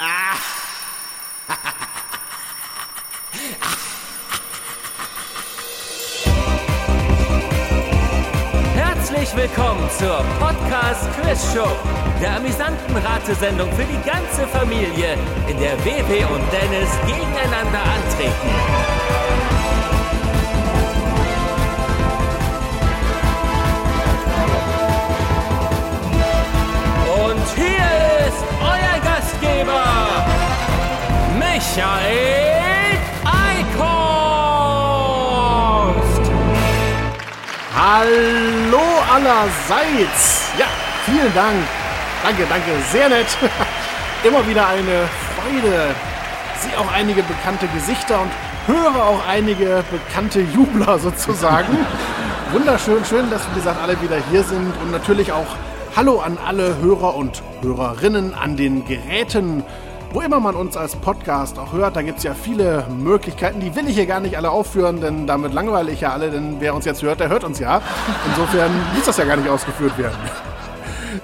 Herzlich willkommen zur Podcast Quiz Show, der amüsanten Ratesendung für die ganze Familie, in der WW und Dennis gegeneinander antreten. Und hier ist Gastgeber, Michael Eickhorst. Hallo allerseits. Ja, vielen Dank. Danke, danke, sehr nett. Immer wieder eine Freude. Sehe auch einige bekannte Gesichter und höre auch einige bekannte Jubler sozusagen. Wunderschön, schön, dass wie gesagt alle wieder hier sind und natürlich auch Hallo an alle Hörer und Hörerinnen an den Geräten. Wo immer man uns als Podcast auch hört, da gibt es ja viele Möglichkeiten. Die will ich hier gar nicht alle aufführen, denn damit langweile ich ja alle, denn wer uns jetzt hört, der hört uns ja. Insofern muss das ja gar nicht ausgeführt werden.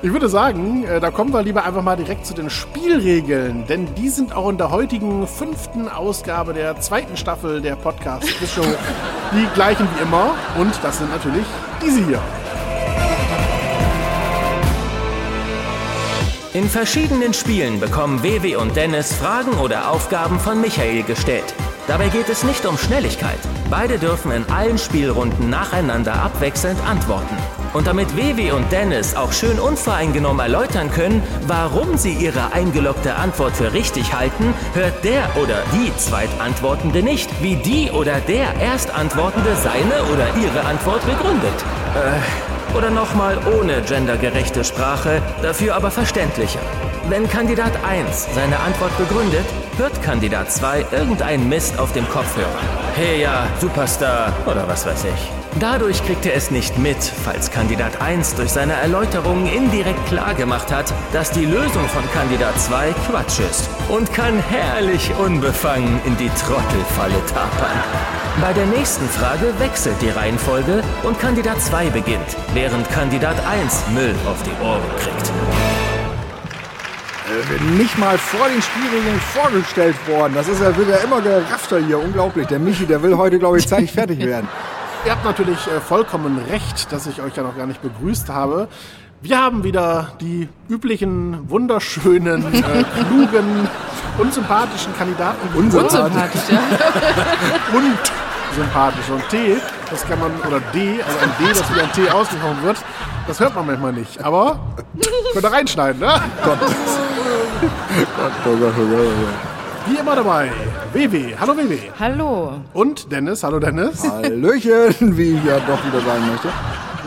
Ich würde sagen, äh, da kommen wir lieber einfach mal direkt zu den Spielregeln, denn die sind auch in der heutigen fünften Ausgabe der zweiten Staffel der Podcast Quiz Show die gleichen wie immer und das sind natürlich diese hier. In verschiedenen Spielen bekommen Wewe und Dennis Fragen oder Aufgaben von Michael gestellt. Dabei geht es nicht um Schnelligkeit. Beide dürfen in allen Spielrunden nacheinander abwechselnd antworten. Und damit Wewe und Dennis auch schön unvoreingenommen erläutern können, warum sie ihre eingeloggte Antwort für richtig halten, hört der oder die Zweitantwortende nicht, wie die oder der Erstantwortende seine oder ihre Antwort begründet. Äh, oder nochmal ohne gendergerechte Sprache, dafür aber verständlicher. Wenn Kandidat 1 seine Antwort begründet, hört Kandidat 2 irgendeinen Mist auf dem Kopfhörer. Hey ja, Superstar oder was weiß ich. Dadurch kriegt er es nicht mit, falls Kandidat 1 durch seine Erläuterungen indirekt klargemacht hat, dass die Lösung von Kandidat 2 Quatsch ist und kann herrlich unbefangen in die Trottelfalle tapern. Bei der nächsten Frage wechselt die Reihenfolge und Kandidat 2 beginnt, während Kandidat 1 Müll auf die Ohren kriegt. Äh, nicht mal vor den Spielregeln vorgestellt worden. Das ist ja, wird ja immer geraffter hier. Unglaublich. Der Michi, der will heute, glaube ich, zeitig fertig werden. Ihr habt natürlich äh, vollkommen recht, dass ich euch ja noch gar nicht begrüßt habe. Wir haben wieder die üblichen, wunderschönen, äh, klugen, unsympathischen Kandidaten. Unsympathisch, ja. und sympathisch. Und T, das kann man, oder D, also ein D, das wie ein T ausgesprochen wird, das hört man manchmal nicht. Aber könnt ihr reinschneiden, ne? Gott. Gott, oh Gott, oh Gott, oh Wie immer dabei, WW. Hallo WW. Hallo. Und Dennis. Hallo Dennis. Hallöchen, wie ich ja doch wieder sagen möchte.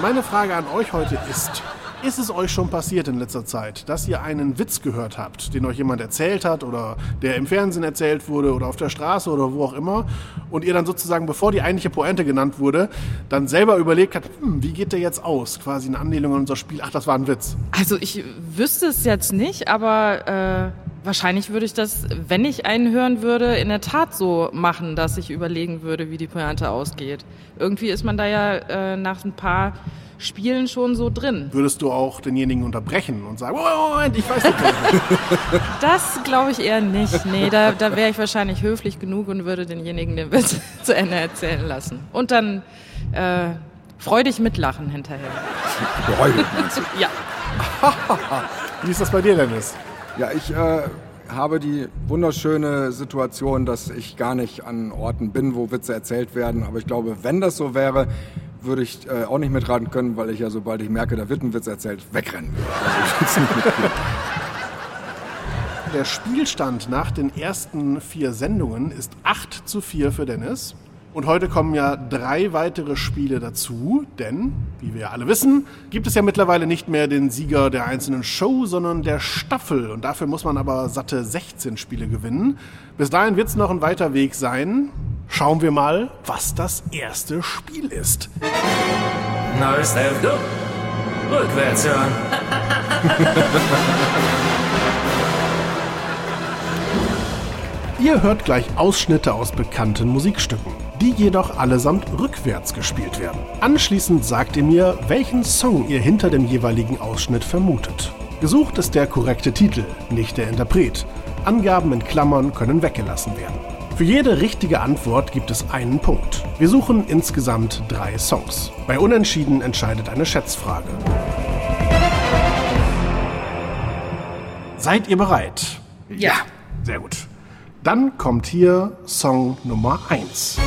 Meine Frage an euch heute ist, ist es euch schon passiert in letzter Zeit, dass ihr einen Witz gehört habt, den euch jemand erzählt hat oder der im Fernsehen erzählt wurde oder auf der Straße oder wo auch immer und ihr dann sozusagen, bevor die eigentliche Pointe genannt wurde, dann selber überlegt habt, hm, wie geht der jetzt aus? Quasi eine Anlehnung an unser Spiel. Ach, das war ein Witz. Also ich wüsste es jetzt nicht, aber äh, wahrscheinlich würde ich das, wenn ich einen hören würde, in der Tat so machen, dass ich überlegen würde, wie die Pointe ausgeht. Irgendwie ist man da ja äh, nach ein paar Spielen schon so drin. Würdest du auch denjenigen unterbrechen und sagen, "Oh, Moment, ich weiß nicht. Das glaube ich eher nicht. Nee, da, da wäre ich wahrscheinlich höflich genug und würde denjenigen den Witz zu Ende erzählen lassen. Und dann äh, freudig mitlachen hinterher. Freude, meinst du? Ja. Wie ist das bei dir, Dennis? Ja, ich äh, habe die wunderschöne Situation, dass ich gar nicht an Orten bin, wo Witze erzählt werden. Aber ich glaube, wenn das so wäre, würde ich äh, auch nicht mitraten können, weil ich ja, sobald ich merke, da wird ein Witz erzählt, wegrennen würde. Also. Der Spielstand nach den ersten vier Sendungen ist 8 zu 4 für Dennis. Und heute kommen ja drei weitere Spiele dazu, denn, wie wir ja alle wissen, gibt es ja mittlerweile nicht mehr den Sieger der einzelnen Show, sondern der Staffel. Und dafür muss man aber satte 16 Spiele gewinnen. Bis dahin wird es noch ein weiter Weg sein. Schauen wir mal, was das erste Spiel ist. Hälfte. Rückwärts hören. Ihr hört gleich Ausschnitte aus bekannten Musikstücken, die jedoch allesamt rückwärts gespielt werden. Anschließend sagt ihr mir, welchen Song ihr hinter dem jeweiligen Ausschnitt vermutet. Gesucht ist der korrekte Titel, nicht der Interpret. Angaben in Klammern können weggelassen werden. Für jede richtige Antwort gibt es einen Punkt. Wir suchen insgesamt drei Songs. Bei Unentschieden entscheidet eine Schätzfrage. Seid ihr bereit? Ja. Sehr gut. Dann kommt hier Song Nummer 1.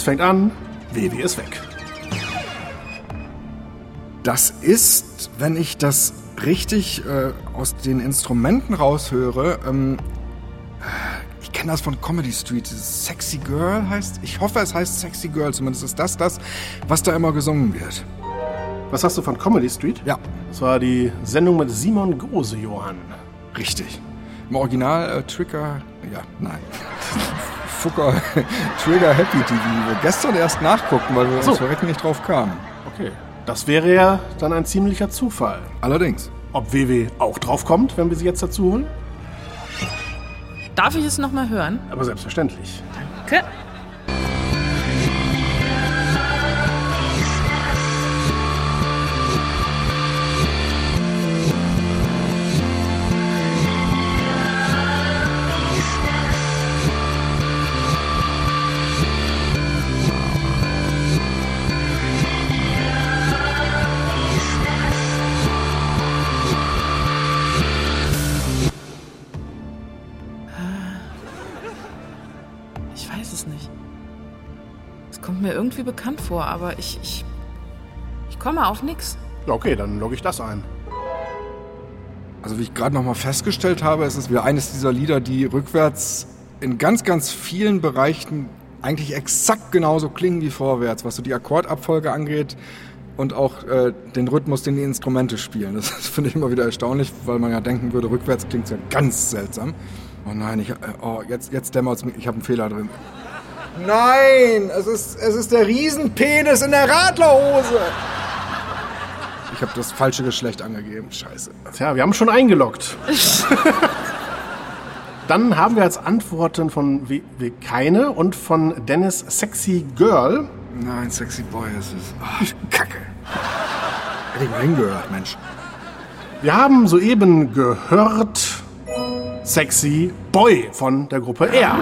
Dennis fängt an, WW ist weg. Das ist, wenn ich das richtig äh, aus den Instrumenten raushöre, ähm, ich kenne das von Comedy Street, Sexy Girl heißt, ich hoffe es heißt Sexy Girl, zumindest ist das das, was da immer gesungen wird. Was hast du von Comedy Street? Ja, Das war die Sendung mit Simon Gose, Johann. richtig. Im Original äh, Trigger, ja, nein. Fucker, Trigger Happy TV, die wir gestern erst nachguckten, weil wir So. uns verrecken nicht drauf kamen. Okay. Das wäre ja dann ein ziemlicher Zufall. Allerdings. Ob WW auch drauf kommt, wenn wir sie jetzt dazu holen? Darf ich es nochmal hören? Aber selbstverständlich. Okay. Irgendwie bekannt vor, aber ich, ich, ich komme auf nix. Ja, okay, dann logge ich das ein. Also wie ich gerade noch mal festgestellt habe, ist es wieder eines dieser Lieder, die rückwärts in ganz, ganz vielen Bereichen eigentlich exakt genauso klingen wie vorwärts, was so die Akkordabfolge angeht und auch äh, den Rhythmus, den die Instrumente spielen. Das, finde ich immer wieder erstaunlich, weil man ja denken würde, rückwärts klingt ja ganz seltsam. Oh nein, ich, äh, oh, jetzt, jetzt dämmert's mir, ich habe einen Fehler drin. Nein, es ist, es ist der Riesenpenis in der Radlerhose. Ich habe das falsche Geschlecht angegeben. Scheiße. Tja, wir haben schon eingeloggt. Dann haben wir als Antworten von WW keine und von Dennis Sexy Girl. Nein, Sexy Boy ist es. Oh, Kacke. Hätte ich mal hingehört, Mensch. Wir haben soeben gehört Sexy Boy von der Gruppe R.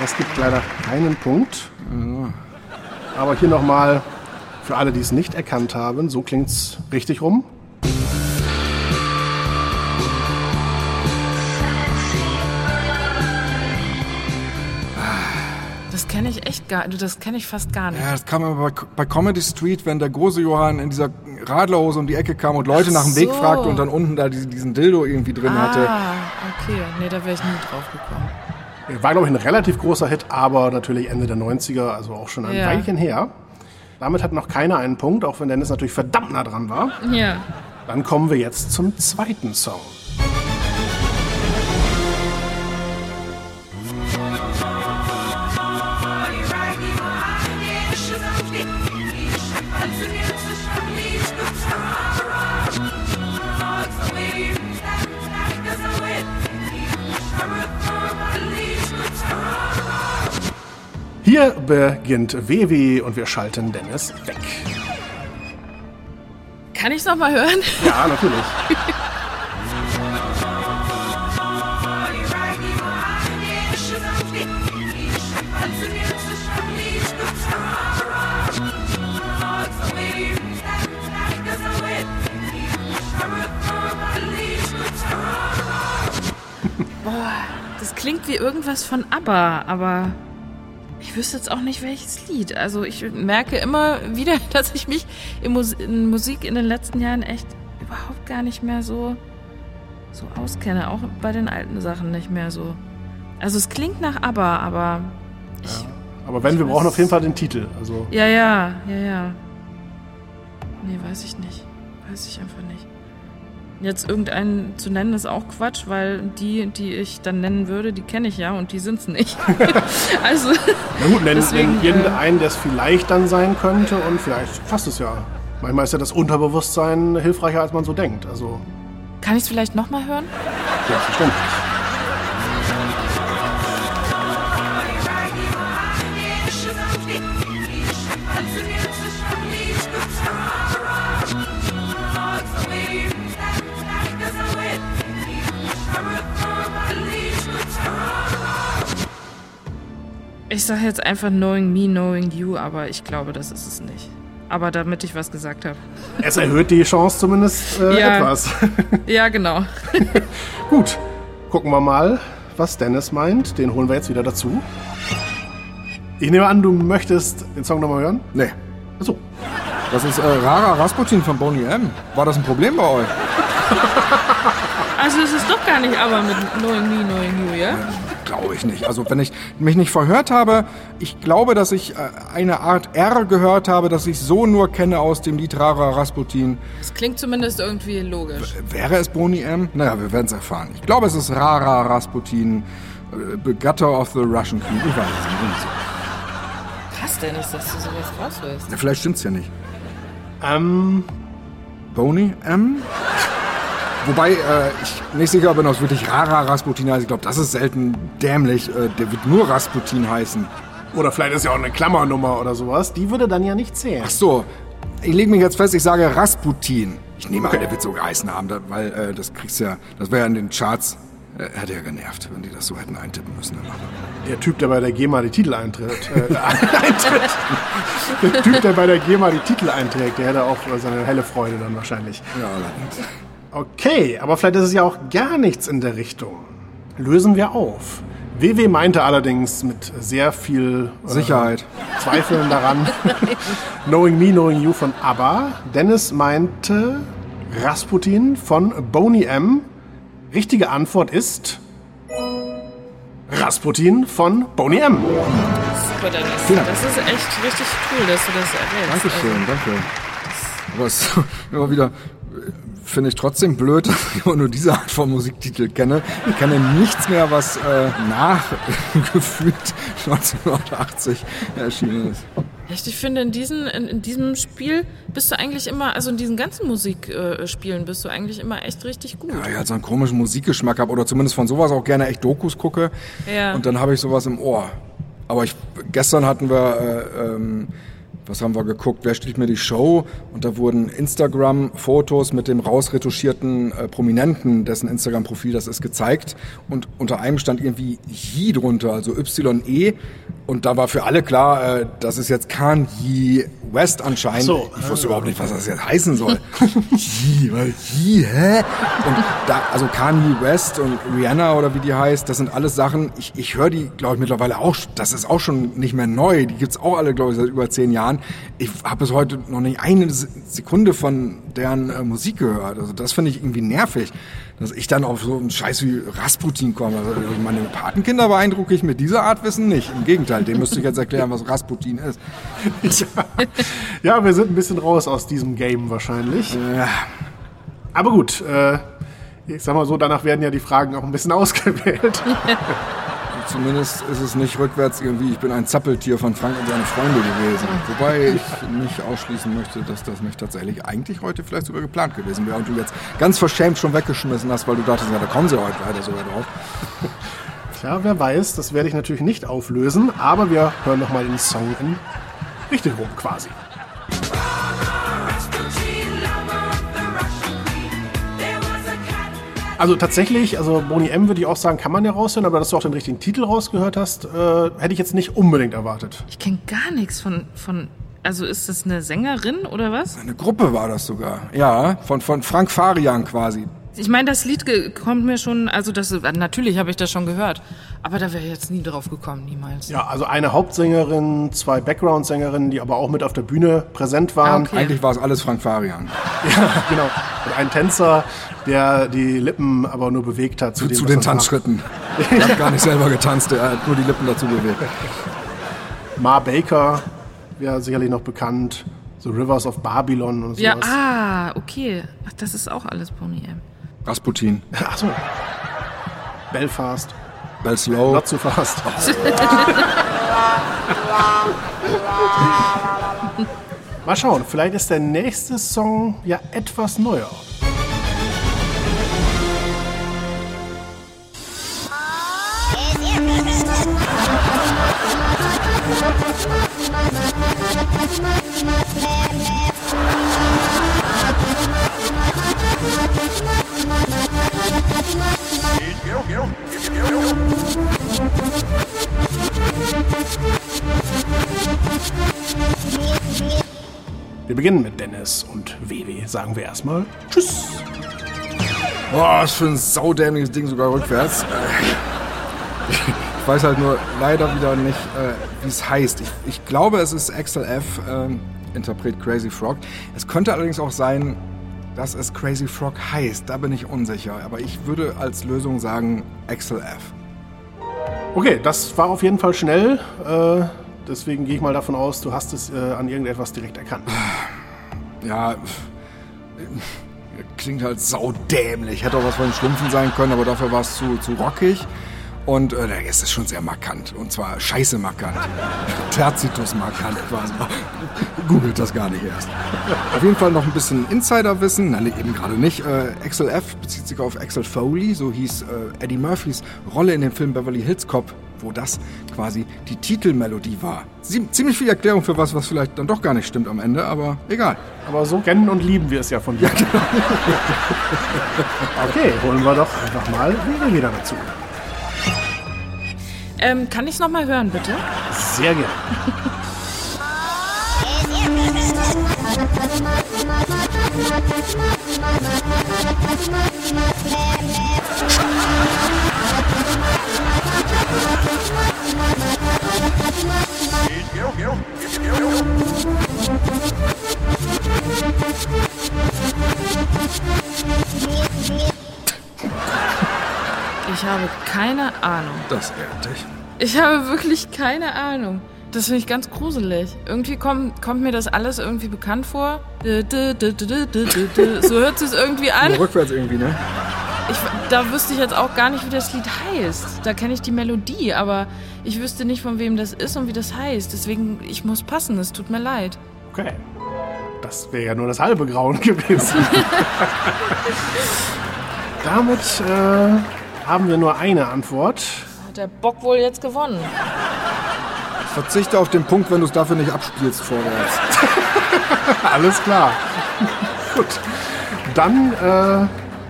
Das gibt leider keinen Punkt. Aber hier nochmal für alle, die es nicht erkannt haben, so klingt's richtig rum. Das kenne ich echt gar du, Das kenne ich fast gar nicht. Ja, das kam aber bei, bei Comedy Street, wenn der Gose Johann in dieser Radlerhose um die Ecke kam und Leute Ach nach dem Weg so. fragte und dann unten da diesen, diesen Dildo irgendwie drin hatte. Ah, okay. Nee, da wäre ich nie drauf gekommen. War, glaube ich, ein relativ großer Hit, aber natürlich Ende der 90er, also auch schon ein Ja. Weilchen her. Damit hat noch keiner einen Punkt, auch wenn Dennis natürlich verdammt nah dran war. Ja. Dann kommen wir jetzt zum zweiten Song. Hier beginnt WW und wir schalten Dennis weg. Kann ich es nochmal hören? Ja, natürlich. Das klingt wie irgendwas von ABBA, aber ich wüsste jetzt auch nicht welches Lied. Also ich merke immer wieder, dass ich mich in, Mus in Musik in den letzten Jahren echt überhaupt gar nicht mehr so, so auskenne. Auch bei den alten Sachen nicht mehr so. Also es klingt nach ABBA, aber ich, Aber wenn, wir brauchen auf jeden Fall den Titel. Also ja, ja, ja, ja. Nee, weiß ich nicht. Weiß ich einfach nicht. Jetzt irgendeinen zu nennen ist auch Quatsch, weil die, die ich dann nennen würde, die kenne ich ja und die sind es nicht. also Na gut, nenn, Deswegen, nenn irgendeinen, der es vielleicht dann sein könnte und vielleicht passt es ja. Manchmal ist ja das Unterbewusstsein hilfreicher, als man so denkt. Also, kann ich es vielleicht nochmal hören? selbstverständlich. Ich sage jetzt einfach Knowing Me, Knowing You, aber ich glaube, das ist es nicht. Aber damit ich was gesagt habe. Es erhöht die Chance zumindest äh, Ja. etwas. Ja, genau. Gut, gucken wir mal, was Dennis meint. Den holen wir jetzt wieder dazu. Ich nehme an, du möchtest den Song nochmal hören? Nee. Achso. Das ist äh, Rara Rasputin von Boney M. War das ein Problem bei euch? Also es ist doch gar nicht aber mit Knowing Me, Knowing You, ja? Glaube ich nicht. Also wenn ich mich nicht verhört habe, ich glaube, dass ich äh, eine Art R gehört habe, das ich so nur kenne aus dem Lied Rara Rasputin. Das klingt zumindest irgendwie logisch. Wäre es Boney M? Naja, wir werden es erfahren. Ich glaube, es ist Rara Rasputin, äh, Begatter of the Russian Queen. Ich weiß es nicht. So. Krass, Dennis, dass du sowas raushörst. Ja, vielleicht stimmt's ja nicht. Ähm, Boney M? Wobei äh, ich nicht sicher bin, ob es wirklich Rara Rasputin heißt. Ich glaube, das ist selten dämlich. Äh, der wird nur Rasputin heißen. oder vielleicht ist ja auch eine Klammernummer oder sowas. Die würde dann ja nicht zählen. Ach so, ich lege mich jetzt fest, ich sage Rasputin. Ich nehme an, der wird so geheißen haben, weil äh, das kriegst ja, das wäre ja in den Charts, äh, hätte ja genervt, wenn die das so hätten eintippen müssen. Der Typ, der bei der GEMA die Titel eintritt. Äh, eintritt. Der Typ, der bei der GEMA die Titel einträgt, der hätte auch äh, seine helle Freude dann wahrscheinlich. Ja, allerdings. Okay, aber vielleicht ist es ja auch gar nichts in der Richtung. Lösen wir auf. WW meinte allerdings mit sehr viel äh, Sicherheit. Zweifeln daran. Knowing Me, Knowing You von ABBA. Dennis meinte Rasputin von Boney M. Richtige Antwort ist Rasputin von Boney M. Super, Dennis. Dank. Das ist echt richtig cool, dass du das erwähnst. Dankeschön, danke. Aber es ist immer wieder, finde ich trotzdem blöd, dass ich immer nur diese Art von Musiktitel kenne. Ich kenne nichts mehr, was äh, nach gefühlt 1980 erschienen ist. Echt, ich finde, in, diesen, in, in diesem Spiel bist du eigentlich immer, also in diesen ganzen Musikspielen äh, bist du eigentlich immer echt richtig gut. Weil ich halt so einen komischen Musikgeschmack habe oder zumindest von sowas auch gerne echt Dokus gucke. Ja. Und dann habe ich sowas im Ohr. Aber ich, gestern hatten wir, äh, ähm, was haben wir geguckt? Wer stiehlt mir die Show? Und da wurden Instagram-Fotos mit dem rausretuschierten äh, Prominenten, dessen Instagram-Profil das ist, gezeigt. Und unter einem stand irgendwie Yi drunter, also Y-E. Und da war für alle klar, äh, das ist jetzt Kanye West anscheinend. So, ich wusste überhaupt nicht, was das jetzt heißen soll. Yi, weil Yi, hä? Und da, also Kanye West und Rihanna oder wie die heißt, das sind alles Sachen, ich, ich höre die, glaube ich, mittlerweile auch, das ist auch schon nicht mehr neu. Die gibt's auch alle, glaube ich, seit über zehn Jahren. Ich habe bis heute noch nicht eine Se- Sekunde von deren äh, Musik gehört. Also das finde ich irgendwie nervig. Dass ich dann auf so einen Scheiß wie Rasputin komme. Also meine Patenkinder beeindrucke ich mit dieser Art Wissen nicht. Im Gegenteil, dem müsste ich jetzt erklären, was Rasputin ist. Ja, wir sind ein bisschen raus aus diesem Game wahrscheinlich. Aber gut, äh, ich sag mal so, danach werden ja die Fragen auch ein bisschen ausgewählt. Zumindest ist es nicht rückwärts irgendwie, ich bin ein Zappeltier von Frank und seine Freunde gewesen. Wobei ich nicht ausschließen möchte, dass das nicht tatsächlich eigentlich heute vielleicht sogar geplant gewesen wäre und du jetzt ganz verschämt schon weggeschmissen hast, weil du dachtest, ja, da kommen sie heute leider sogar drauf. Tja, wer weiß, das werde ich natürlich nicht auflösen, aber wir hören nochmal den Song in richtig rum quasi. Also tatsächlich, also Boni M würde ich auch sagen, kann man ja raushören, aber dass du auch den richtigen Titel rausgehört hast, äh, hätte ich jetzt nicht unbedingt erwartet. Ich kenne gar nichts von, von, also ist das eine Sängerin oder was? Eine Gruppe war das sogar. Ja, von, von Frank Farian quasi. Ich meine, das Lied kommt mir schon, also das, natürlich habe ich das schon gehört, aber da wäre ich jetzt nie drauf gekommen, niemals. Ja, also eine Hauptsängerin, zwei Background-Sängerinnen, die aber auch mit auf der Bühne präsent waren. Ah, okay. Eigentlich war es alles Frank Farian. Ja, genau. Und ein Tänzer, der die Lippen aber nur bewegt hat. Zu, dem, zu den. Tanzschritten. Er hat gar nicht selber getanzt, er hat nur die Lippen dazu bewegt. Ma Baker wäre sicherlich noch bekannt. So Rivers of Babylon und sowas. Ja, ah, okay. Ach, das ist auch alles Boney M. Rasputin, Ach so. Belfast. Bell Slow. Not so fast. Mal schauen, vielleicht ist der nächste Song ja etwas neuer. Wir beginnen mit Dennis und WW. Sagen wir erstmal Tschüss. Boah, was für ein saudämliches Ding, sogar rückwärts. Ich weiß halt nur leider wieder nicht, äh, wie es heißt. Ich, ich glaube, es ist Axel F., ähm, Interpret Crazy Frog. Es könnte allerdings auch sein, dass es Crazy Frog heißt. Da bin ich unsicher. Aber ich würde als Lösung sagen Axel F. Okay, das war auf jeden Fall schnell. Äh, deswegen gehe ich mal davon aus, du hast es äh, an irgendetwas direkt erkannt. Ja, klingt halt saudämlich. Hätte auch was von den Schlümpfen sein können, aber dafür war es zu, zu rockig. Und äh, es ist schon sehr markant. Und zwar scheiße markant. Terzitus markant quasi. Googelt das gar nicht erst. Auf jeden Fall noch ein bisschen Insiderwissen. Nein, eben gerade nicht. Äh, Axel F. bezieht sich auf Axel Foley. So hieß äh, Eddie Murphys Rolle in dem Film Beverly Hills Cop, wo das quasi die Titelmelodie war. Ziemlich viel Erklärung für was, was vielleicht dann doch gar nicht stimmt am Ende, aber egal. Aber so kennen und lieben wir es ja von dir. okay, holen wir doch einfach mal wieder dazu. Ähm, kann ich noch mal hören, bitte? Sehr gerne. Ich habe keine Ahnung. Das ehrt dich. Ich habe wirklich keine Ahnung. Das finde ich ganz gruselig. Irgendwie kommt, kommt mir das alles irgendwie bekannt vor. So hört es irgendwie an. Rückwärts irgendwie, ne? Ich, da wüsste ich jetzt auch gar nicht, wie das Lied heißt. Da kenne ich die Melodie, aber ich wüsste nicht, von wem das ist und wie das heißt. Deswegen, ich muss passen. Es tut mir leid. Okay. Das wäre ja nur das halbe Grauen gewesen. Damit äh, haben wir nur eine Antwort. Hat der Bock wohl jetzt gewonnen? Verzichte auf den Punkt, wenn du es dafür nicht abspielst vorwärts. Alles klar. Gut. Dann äh,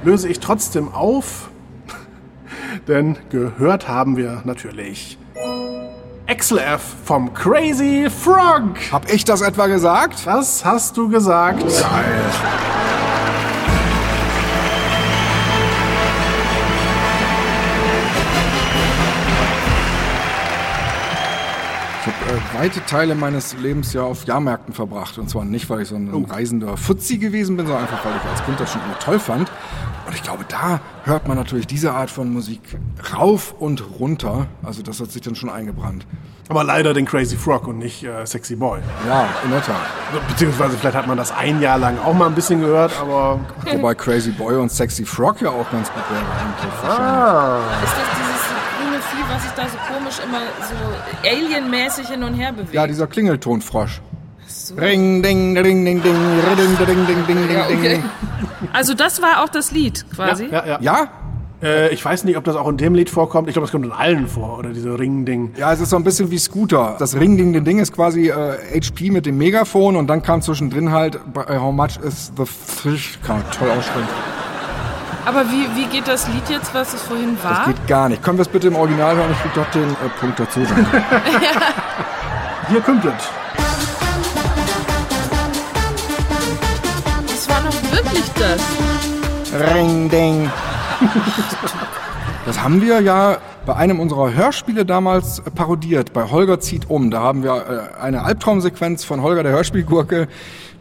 löse ich trotzdem auf, denn gehört haben wir natürlich Axel F. vom Crazy Frog. Hab ich das etwa gesagt? Was hast du gesagt? Geil. Weite Teile meines Lebens ja auf Jahrmärkten verbracht. Und zwar nicht, weil ich so ein, ein reisender Fuzzi gewesen bin, sondern einfach, weil ich als Kind das schon immer toll fand. Und ich glaube, da hört man natürlich diese Art von Musik rauf und runter. Also das hat sich dann schon eingebrannt. Aber leider den Crazy Frog und nicht äh, Sexy Boy. Ja, in der Tat. Beziehungsweise vielleicht hat man das ein Jahr lang auch mal ein bisschen gehört, aber Wobei Crazy Boy und Sexy Frog ja auch ganz gut wäre eigentlich. wahrscheinlich. Ist das dieses grüne Vieh, was sich da so komisch immer so alienmäßig hin und her bewegt? Ja, dieser Klingeltonfrosch. Ring, ding, ring, ding, ding, ring, ding, ding, ding, ding, Ja, ding. okay. Also das war auch das Lied quasi? ja, ja. Ja? Äh, ich weiß nicht, ob das auch in dem Lied vorkommt. Ich glaube, es kommt in allen vor, oder diese Ring-Ding. Ja, es ist so ein bisschen wie Scooter. Das Ring, ding, ding, ding ist quasi äh, HP mit dem Megafon und dann kam zwischendrin halt, bei How much is the fish? Kann man toll aussprechen. Aber wie, wie geht das Lied jetzt, was es vorhin Das war? geht gar nicht. Können wir es bitte im Original hören? Ich krieg doch den äh, Punkt dazu. Danke. Hier kommt es. Das war noch wirklich das. Ring, ding. Das haben wir ja bei einem unserer Hörspiele damals parodiert, bei Holger zieht um. Da haben wir äh, eine Albtraumsequenz von Holger der Hörspielgurke,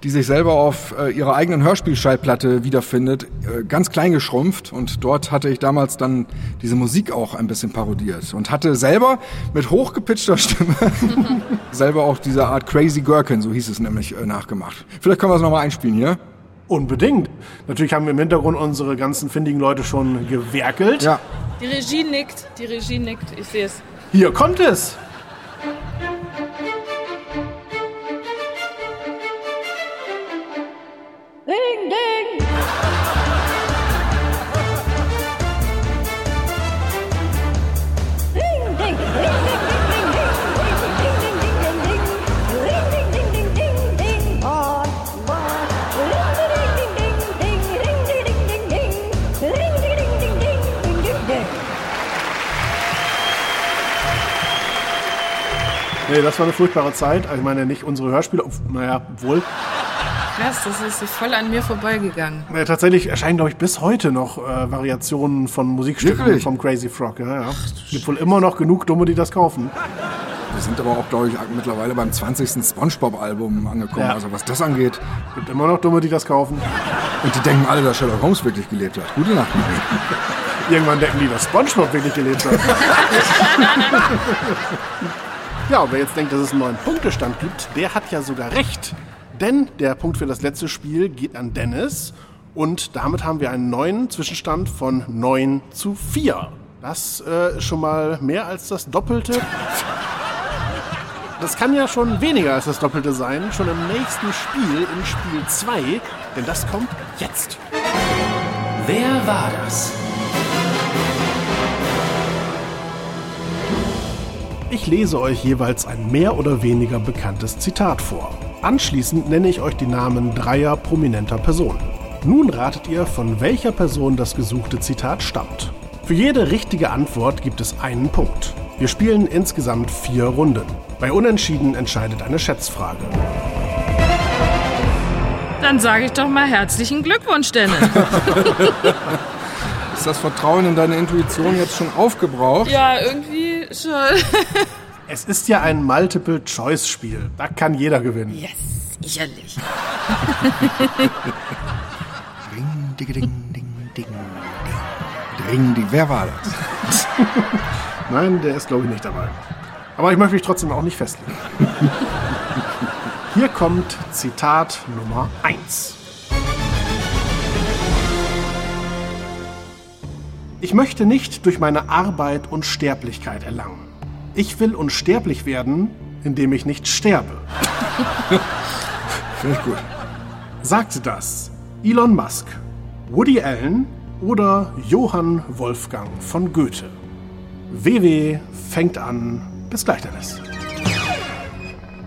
die sich selber auf äh, ihrer eigenen Hörspielschallplatte wiederfindet, äh, ganz klein geschrumpft. Und dort hatte ich damals dann diese Musik auch ein bisschen parodiert und hatte selber mit hochgepitchter Stimme selber auch diese Art Crazy Gherkin, so hieß es nämlich, nachgemacht. Vielleicht können wir es nochmal einspielen hier. Unbedingt. Natürlich haben wir im Hintergrund unsere ganzen findigen Leute schon gewerkelt. Ja. Die Regie nickt, die Regie nickt, ich sehe es. Hier kommt es. Ding, ding. Nee, das war eine furchtbare Zeit. Also Ich meine nicht unsere Hörspiele, naja, wohl. Krass, das ist voll an mir vorbeigegangen. Äh, tatsächlich erscheinen, glaube ich, bis heute noch äh, Variationen von Musikstücken Wirklich? vom Crazy Frog. Ja, ja. Gibt wohl immer noch genug Dumme, die das kaufen. Wir sind aber auch, glaube ich, mittlerweile beim 20. Spongebob-Album angekommen. Ja. Also was das angeht. Gibt immer noch Dumme, die das kaufen. Und die denken alle, dass Sherlock Holmes wirklich gelebt hat. Gute Nacht, Marie. Irgendwann denken die, dass Spongebob wirklich gelebt hat. ja, wer jetzt denkt, dass es einen neuen Punktestand gibt, der hat ja sogar recht. Denn der Punkt für das letzte Spiel geht an Dennis. Und damit haben wir einen neuen Zwischenstand von 9 zu 4. Das äh, ist schon mal mehr als das Doppelte. Das kann ja schon weniger als das Doppelte sein. Schon im nächsten Spiel, in Spiel 2. Denn das kommt jetzt. Wer war das? Ich lese euch jeweils ein mehr oder weniger bekanntes Zitat vor. Anschließend nenne ich euch die Namen dreier prominenter Personen. Nun ratet ihr, von welcher Person das gesuchte Zitat stammt. Für jede richtige Antwort gibt es einen Punkt. Wir spielen insgesamt vier Runden. Bei Unentschieden entscheidet eine Schätzfrage. Dann sage ich doch mal herzlichen Glückwunsch, Dennis. Ist das Vertrauen in deine Intuition jetzt schon aufgebraucht? ja, irgendwie schon. Es ist ja ein Multiple-Choice-Spiel. Da kann jeder gewinnen. Yes, sicherlich. Ding, ding, ding, ding, ding, ding, ding. Wer war das? Nein, der ist glaube ich nicht dabei. Aber ich möchte mich trotzdem auch nicht festlegen. Hier kommt Zitat Nummer 1. Ich möchte nicht durch meine Arbeit Unsterblichkeit erlangen. Ich will unsterblich werden, indem ich nicht sterbe. Finde ich gut. Sagte das Elon Musk, Woody Allen oder Johann Wolfgang von Goethe? WW fängt an. Bis gleich, Dennis.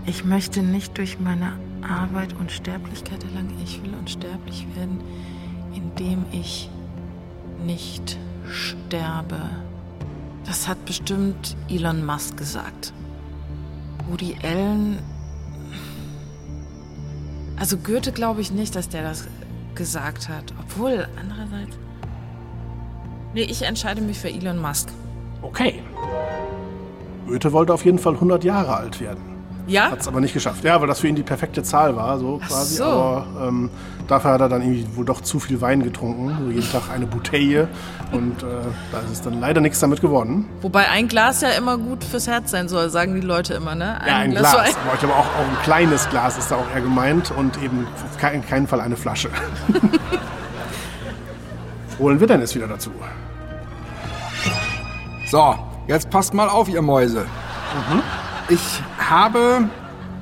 Ich möchte nicht durch meine Arbeit Unsterblichkeit erlangen. Ich will unsterblich werden, indem ich nicht sterbe. Das hat bestimmt Elon Musk gesagt. Woody Allen. Also Goethe glaube ich nicht, dass der das gesagt hat. Obwohl, andererseits. Nee, ich entscheide mich für Elon Musk. Okay. Goethe wollte auf jeden Fall 100 Jahre alt werden. Ja? Hat es aber nicht geschafft. Ja, weil das für ihn die perfekte Zahl war, so Ach quasi. so. Aber ähm, dafür hat er dann irgendwie wohl doch zu viel Wein getrunken. So jeden Tag eine Bouteille. Und äh, da ist es dann leider nichts damit geworden. Wobei ein Glas ja immer gut fürs Herz sein soll, sagen die Leute immer, ne? Ja, ein Glas. Wein. Aber ich glaube auch, auch ein kleines Glas ist da auch eher gemeint und eben auf keinen, keinen Fall eine Flasche. Holen wir Dennis wieder dazu. So, jetzt passt mal auf, ihr Mäuse. Ich habe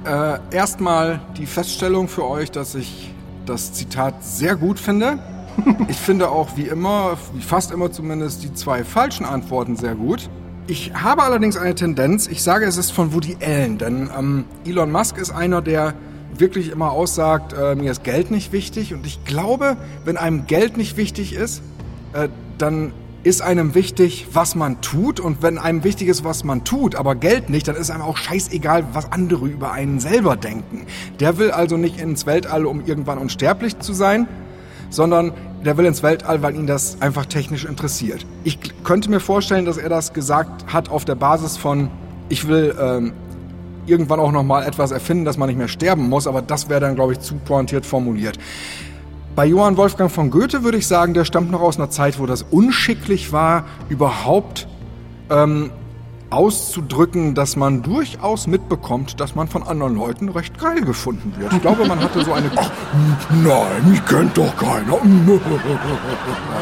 äh, erstmal die Feststellung für euch, dass ich das Zitat sehr gut finde. Ich finde auch wie immer, wie fast immer zumindest, die zwei falschen Antworten sehr gut. Ich habe allerdings eine Tendenz, ich sage, es ist von Woody Allen, denn ähm, Elon Musk ist einer, der wirklich immer aussagt, äh, mir ist Geld nicht wichtig. Und ich glaube, wenn einem Geld nicht wichtig ist, äh, dann ist einem wichtig, was man tut. Und wenn einem wichtig ist, was man tut, aber Geld nicht, dann ist einem auch scheißegal, was andere über einen selber denken. Der will also nicht ins Weltall, um irgendwann unsterblich zu sein, sondern der will ins Weltall, weil ihn das einfach technisch interessiert. Ich könnte mir vorstellen, dass er das gesagt hat auf der Basis von, ich will ähm, irgendwann auch noch mal etwas erfinden, dass man nicht mehr sterben muss, aber das wäre dann, glaube ich, zu pointiert formuliert. Bei Johann Wolfgang von Goethe würde ich sagen, der stammt noch aus einer Zeit, wo das unschicklich war, überhaupt ähm, auszudrücken, dass man durchaus mitbekommt, dass man von anderen Leuten recht geil gefunden wird. Ich glaube, man hatte so eine... Ach, nein, mich kennt doch keiner. Ja,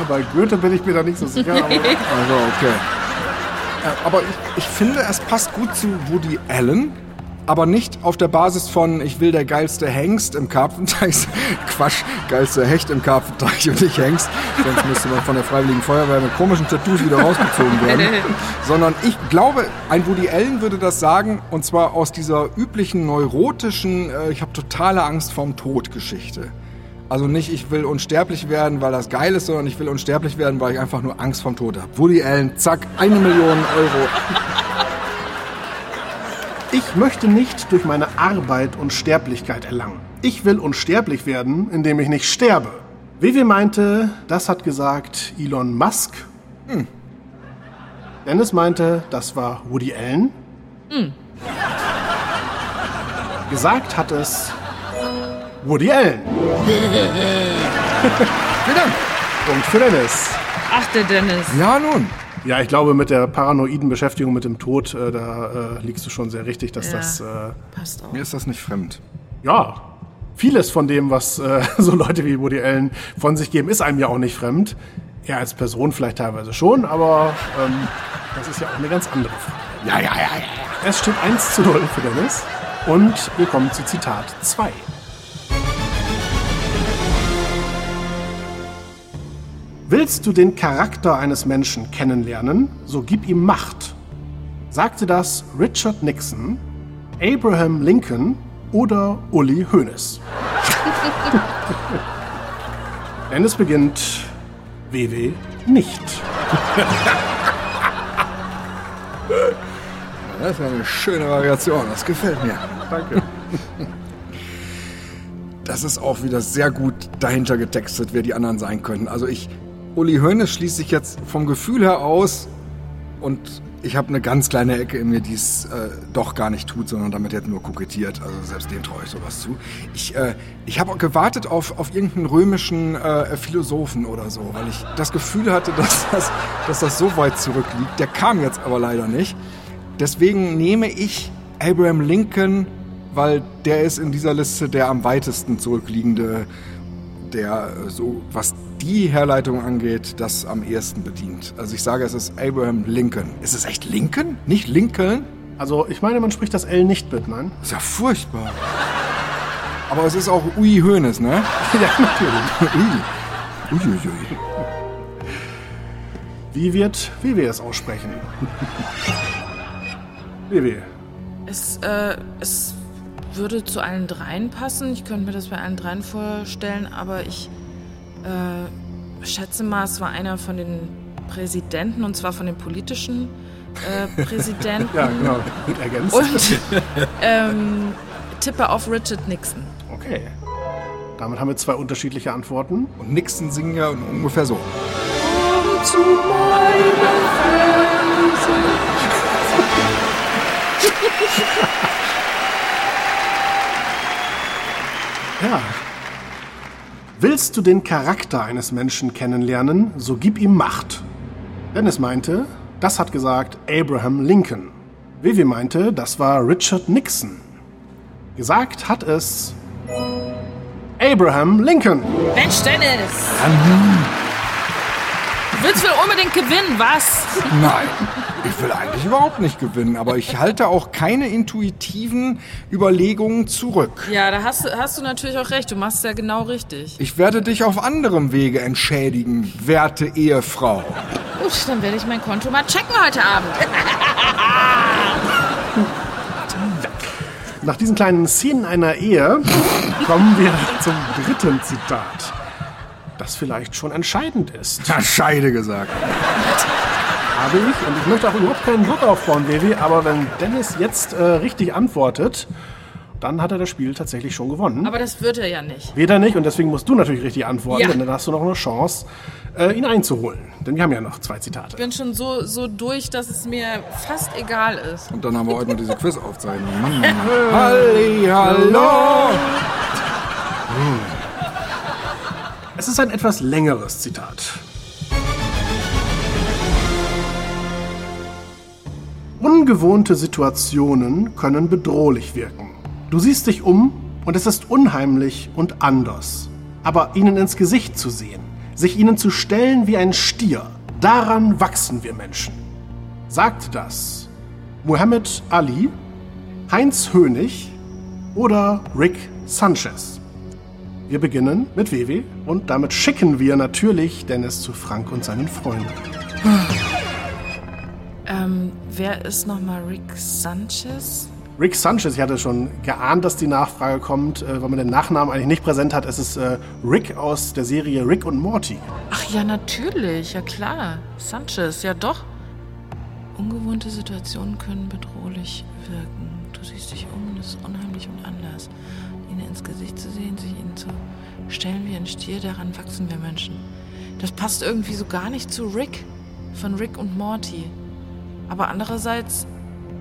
bei Goethe bin ich mir da nicht so sicher. Aber Also, okay. Äh, Aber ich, ich finde, es passt gut zu Woody Allen, aber nicht auf der Basis von, ich will der geilste Hengst im Karpfenteich. Quatsch, geilste Hecht im Karpfenteich und nicht Hengst. Sonst müsste man von der Freiwilligen Feuerwehr mit komischen Tattoos wieder rausgezogen werden. Sondern ich glaube, ein Woody Allen würde das sagen, und zwar aus dieser üblichen neurotischen, äh, ich habe totale Angst vorm Tod Geschichte. Also nicht, ich will unsterblich werden, weil das geil ist, sondern ich will unsterblich werden, weil ich einfach nur Angst vom Tod habe. Woody Allen, zack, eine Million Euro. ich möchte nicht durch meine Arbeit Unsterblichkeit erlangen. Ich will unsterblich werden, indem ich nicht sterbe. WW meinte, das hat gesagt Elon Musk. Dennis meinte, das war Woody Allen. Gesagt hat es Woody Allen. Vielen Dank. Punkt für Dennis. Ach, der Dennis. Ja, nun. Ja, ich glaube, mit der paranoiden Beschäftigung mit dem Tod, äh, da äh, liegst du schon sehr richtig, dass Ja. das, äh, Passt auch. Mir ist das nicht fremd. ja, vieles von dem, was äh, so Leute wie Woody Allen von sich geben, ist einem ja auch nicht fremd. Er als Person vielleicht teilweise schon, aber ähm, das ist ja auch eine ganz andere Frage. Ja, ja, ja, ja. ja. Es steht 1 zu 0 für Dennis und wir kommen zu Zitat 2. Willst du den Charakter eines Menschen kennenlernen, so gib ihm Macht. Sagte das Richard Nixon, Abraham Lincoln oder Uli Hoeneß? Denn es beginnt WW nicht. Das ist eine schöne Variation, das gefällt mir. Danke. Das ist auch wieder sehr gut dahinter getextet, wer die anderen sein könnten. Also ich, Uli Hoeneß schließe ich jetzt vom Gefühl her aus und ich habe eine ganz kleine Ecke in mir, die es äh, doch gar nicht tut, sondern damit jetzt nur kokettiert. Also selbst dem traue ich sowas zu. Ich, äh, ich habe gewartet auf, auf irgendeinen römischen äh, Philosophen oder so, weil ich das Gefühl hatte, dass das, dass das so weit zurückliegt. Der kam jetzt aber leider nicht. Deswegen nehme ich Abraham Lincoln, weil der ist in dieser Liste der am weitesten zurückliegende, der äh, so, was die Herleitung angeht, das am ehesten bedient. Also ich sage, es ist Abraham Lincoln. Ist es echt Lincoln? Nicht Lincoln? Also ich meine, man spricht das L nicht mit, nein? Ist ja furchtbar. Aber es ist auch Ui Hoeneß, ne? ja, natürlich. Ui. Uiuiui. Wie wird WW es aussprechen? WW. Es, äh, es würde zu allen dreien passen. Ich könnte mir das bei allen dreien vorstellen, aber ich äh, schätze mal, es war einer von den Präsidenten und zwar von den politischen äh, Präsidenten. Ja, genau. Gut ergänzt. Und ähm, tippe auf Richard Nixon. Okay. Damit haben wir zwei unterschiedliche Antworten. Und Nixon singen ja ungefähr so. Ja. Willst du den Charakter eines Menschen kennenlernen, so gib ihm Macht. Dennis meinte, das hat gesagt Abraham Lincoln. Vivi meinte, das war Richard Nixon. Gesagt hat es Abraham Lincoln. Mensch, Dennis! Du willst wohl unbedingt gewinnen, was? Nein, ich will eigentlich überhaupt nicht gewinnen, aber ich halte auch keine intuitiven Überlegungen zurück. Ja, da hast, du- hast du natürlich auch recht. Du machst es ja genau richtig. Ich werde dich auf anderem Wege entschädigen, werte Ehefrau. Gut, dann werde ich mein Konto mal checken heute Abend. Nach diesen kleinen Szenen einer Ehe kommen wir zum dritten Zitat, das vielleicht schon entscheidend ist. Na, Scheide gesagt. Habe ich. Und ich möchte auch überhaupt keinen Druck aufbauen, Levi, aber wenn Dennis jetzt äh, richtig antwortet dann hat er das Spiel tatsächlich schon gewonnen. Aber das wird er ja nicht. Weder nicht und deswegen musst du natürlich richtig antworten, Ja. denn dann hast du noch eine Chance, äh, ihn einzuholen. Denn wir haben ja noch zwei Zitate. Ich bin schon so, so durch, dass es mir fast egal ist. Und dann haben wir heute noch diese Quiz-Aufzeichnung. Mann, Mann, Mann. Halli, hallo! Es ist ein etwas längeres Zitat. Ungewohnte Situationen können bedrohlich wirken. Du siehst dich um und es ist unheimlich und anders. Aber ihnen ins Gesicht zu sehen, sich ihnen zu stellen wie ein Stier, daran wachsen wir Menschen. Sagt das Muhammad Ali, Heinz Hönig oder Rick Sanchez? Wir beginnen mit WW und damit schicken wir natürlich Dennis zu Frank und seinen Freunden. Ähm, wer ist nochmal Rick Sanchez? Rick Sanchez, ich hatte schon geahnt, dass die Nachfrage kommt, äh, weil man den Nachnamen eigentlich nicht präsent hat. Es ist äh, Rick aus der Serie Rick und Morty. Ach ja, natürlich, ja klar. Sanchez, ja doch. Ungewohnte Situationen können bedrohlich wirken. Du siehst dich um und es ist unheimlich und anders. Ihnen ins Gesicht zu sehen, sich ihnen zu stellen wie ein Stier, daran wachsen wir Menschen. Das passt irgendwie so gar nicht zu Rick von Rick und Morty. Aber andererseits,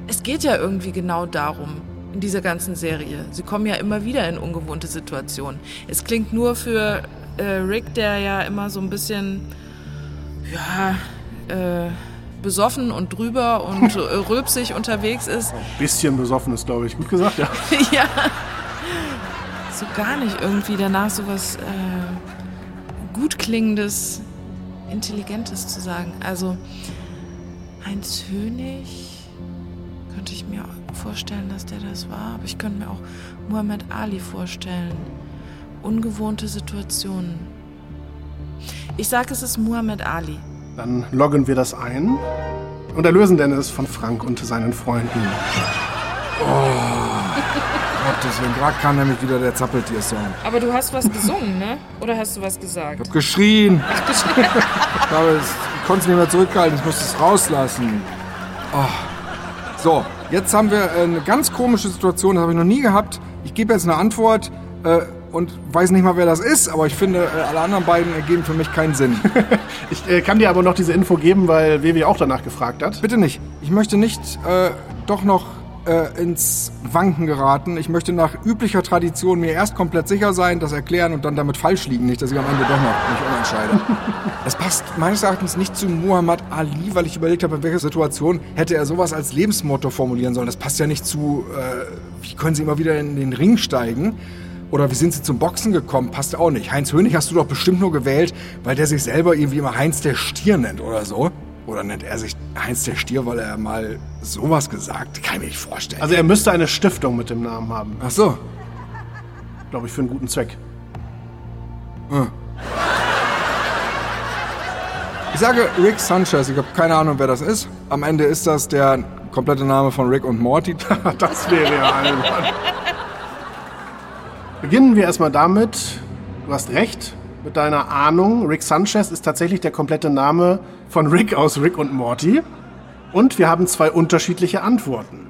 es geht ja irgendwie genau darum in dieser ganzen Serie. Sie kommen ja immer wieder in ungewohnte Situationen. Es klingt nur für äh, Rick, der ja immer so ein bisschen, ja, äh, besoffen und drüber und äh, rülpsig unterwegs ist. Bisschen besoffen ist, glaube ich, gut gesagt, ja. ja. So gar nicht irgendwie danach so was äh, gut klingendes, intelligentes zu sagen. Also Heinz Hönig könnte ich mir vorstellen, dass der das war, aber ich könnte mir auch Muhammad Ali vorstellen. Ungewohnte Situationen. Ich sage, es ist Muhammad Ali. Dann loggen wir das ein und erlösen Dennis von Frank und seinen Freunden. Gottes Willen, gerade kam nämlich wieder der Zappeltier-Song. Aber du hast was gesungen, ne? Oder hast du was gesagt? Ich hab geschrien. Ich habe es, konnte es nicht mehr zurückhalten, ich musste es rauslassen. Oh. So, jetzt haben wir äh, eine ganz komische Situation, das habe ich noch nie gehabt. Ich gebe jetzt eine Antwort äh, und weiß nicht mal, wer das ist, aber ich finde, äh, alle anderen beiden ergeben für mich keinen Sinn. Ich äh, kann dir aber noch diese Info geben, weil WW auch danach gefragt hat. Bitte nicht. Ich möchte nicht äh, doch noch äh, ins Wanken geraten. Ich möchte nach üblicher Tradition mir erst komplett sicher sein, das erklären und dann damit falsch liegen. Nicht, dass ich am Ende doch noch mich umentscheide. Das passt meines Erachtens nicht zu Muhammad Ali, weil ich überlegt habe, in welcher Situation hätte er sowas als Lebensmotto formulieren sollen. Das passt ja nicht zu, äh, wie können Sie immer wieder in den Ring steigen? Oder wie sind Sie zum Boxen gekommen? Passt auch nicht. Heinz Hönig hast du doch bestimmt nur gewählt, weil der sich selber irgendwie immer Heinz der Stier nennt oder so. Oder nennt er sich Heinz der Stier, weil er mal sowas gesagt? Kann ich mir nicht vorstellen. Also er müsste eine Stiftung mit dem Namen haben. Ach so. Glaube ich, für einen guten Zweck. Ich sage Rick Sanchez. Ich habe keine Ahnung, wer das ist. Am Ende ist das der komplette Name von Rick und Morty. Das wäre ja albern. Beginnen wir erstmal damit, du hast recht mit deiner Ahnung. Rick Sanchez ist tatsächlich der komplette Name von Rick aus Rick und Morty. Und wir haben zwei unterschiedliche Antworten.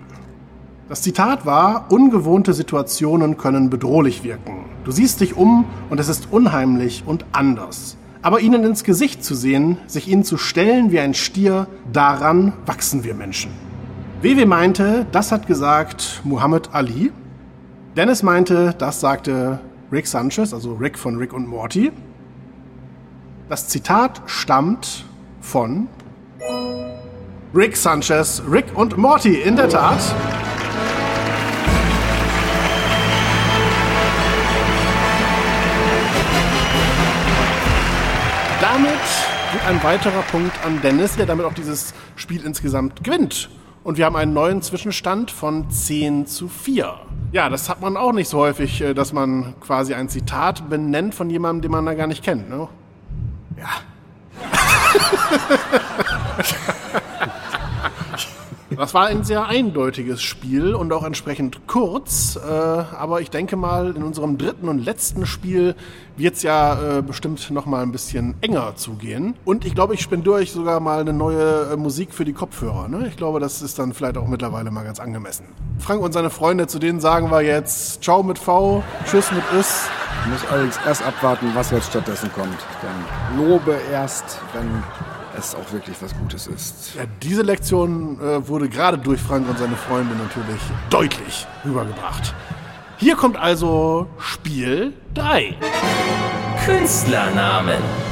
Das Zitat war, ungewohnte Situationen können bedrohlich wirken. Du siehst dich um und es ist unheimlich und anders. Aber ihnen ins Gesicht zu sehen, sich ihnen zu stellen wie ein Stier, daran wachsen wir Menschen. WW meinte, das hat gesagt Muhammad Ali. Dennis meinte, das sagte Rick Sanchez, also Rick von Rick und Morty. Das Zitat stammt von Rick Sanchez, Rick und Morty, in der Tat. Damit geht ein weiterer Punkt an Dennis, der damit auch dieses Spiel insgesamt gewinnt. Und wir haben einen neuen Zwischenstand von 10 zu 4. Ja, das hat man auch nicht so häufig, äh, dass man quasi ein Zitat benennt von jemandem, den man da gar nicht kennt. Ne? Ja. Das war ein sehr eindeutiges Spiel und auch entsprechend kurz. Äh, aber ich denke mal, in unserem dritten und letzten Spiel wird es ja äh, bestimmt noch mal ein bisschen enger zugehen. Und ich glaube, ich spendiere euch sogar mal eine neue äh, Musik für die Kopfhörer. Ne? Ich glaube, das ist dann vielleicht auch mittlerweile mal ganz angemessen. Frank und seine Freunde, zu denen sagen wir jetzt Ciao mit V, Tschüss mit Üs. Ich muss allerdings erst abwarten, was jetzt stattdessen kommt. Dann lobe erst, wenn es auch wirklich was Gutes ist. Ja, diese Lektion äh, wurde gerade durch Frank und seine Freunde natürlich deutlich rübergebracht. Hier kommt also Spiel 3. Künstlernamen.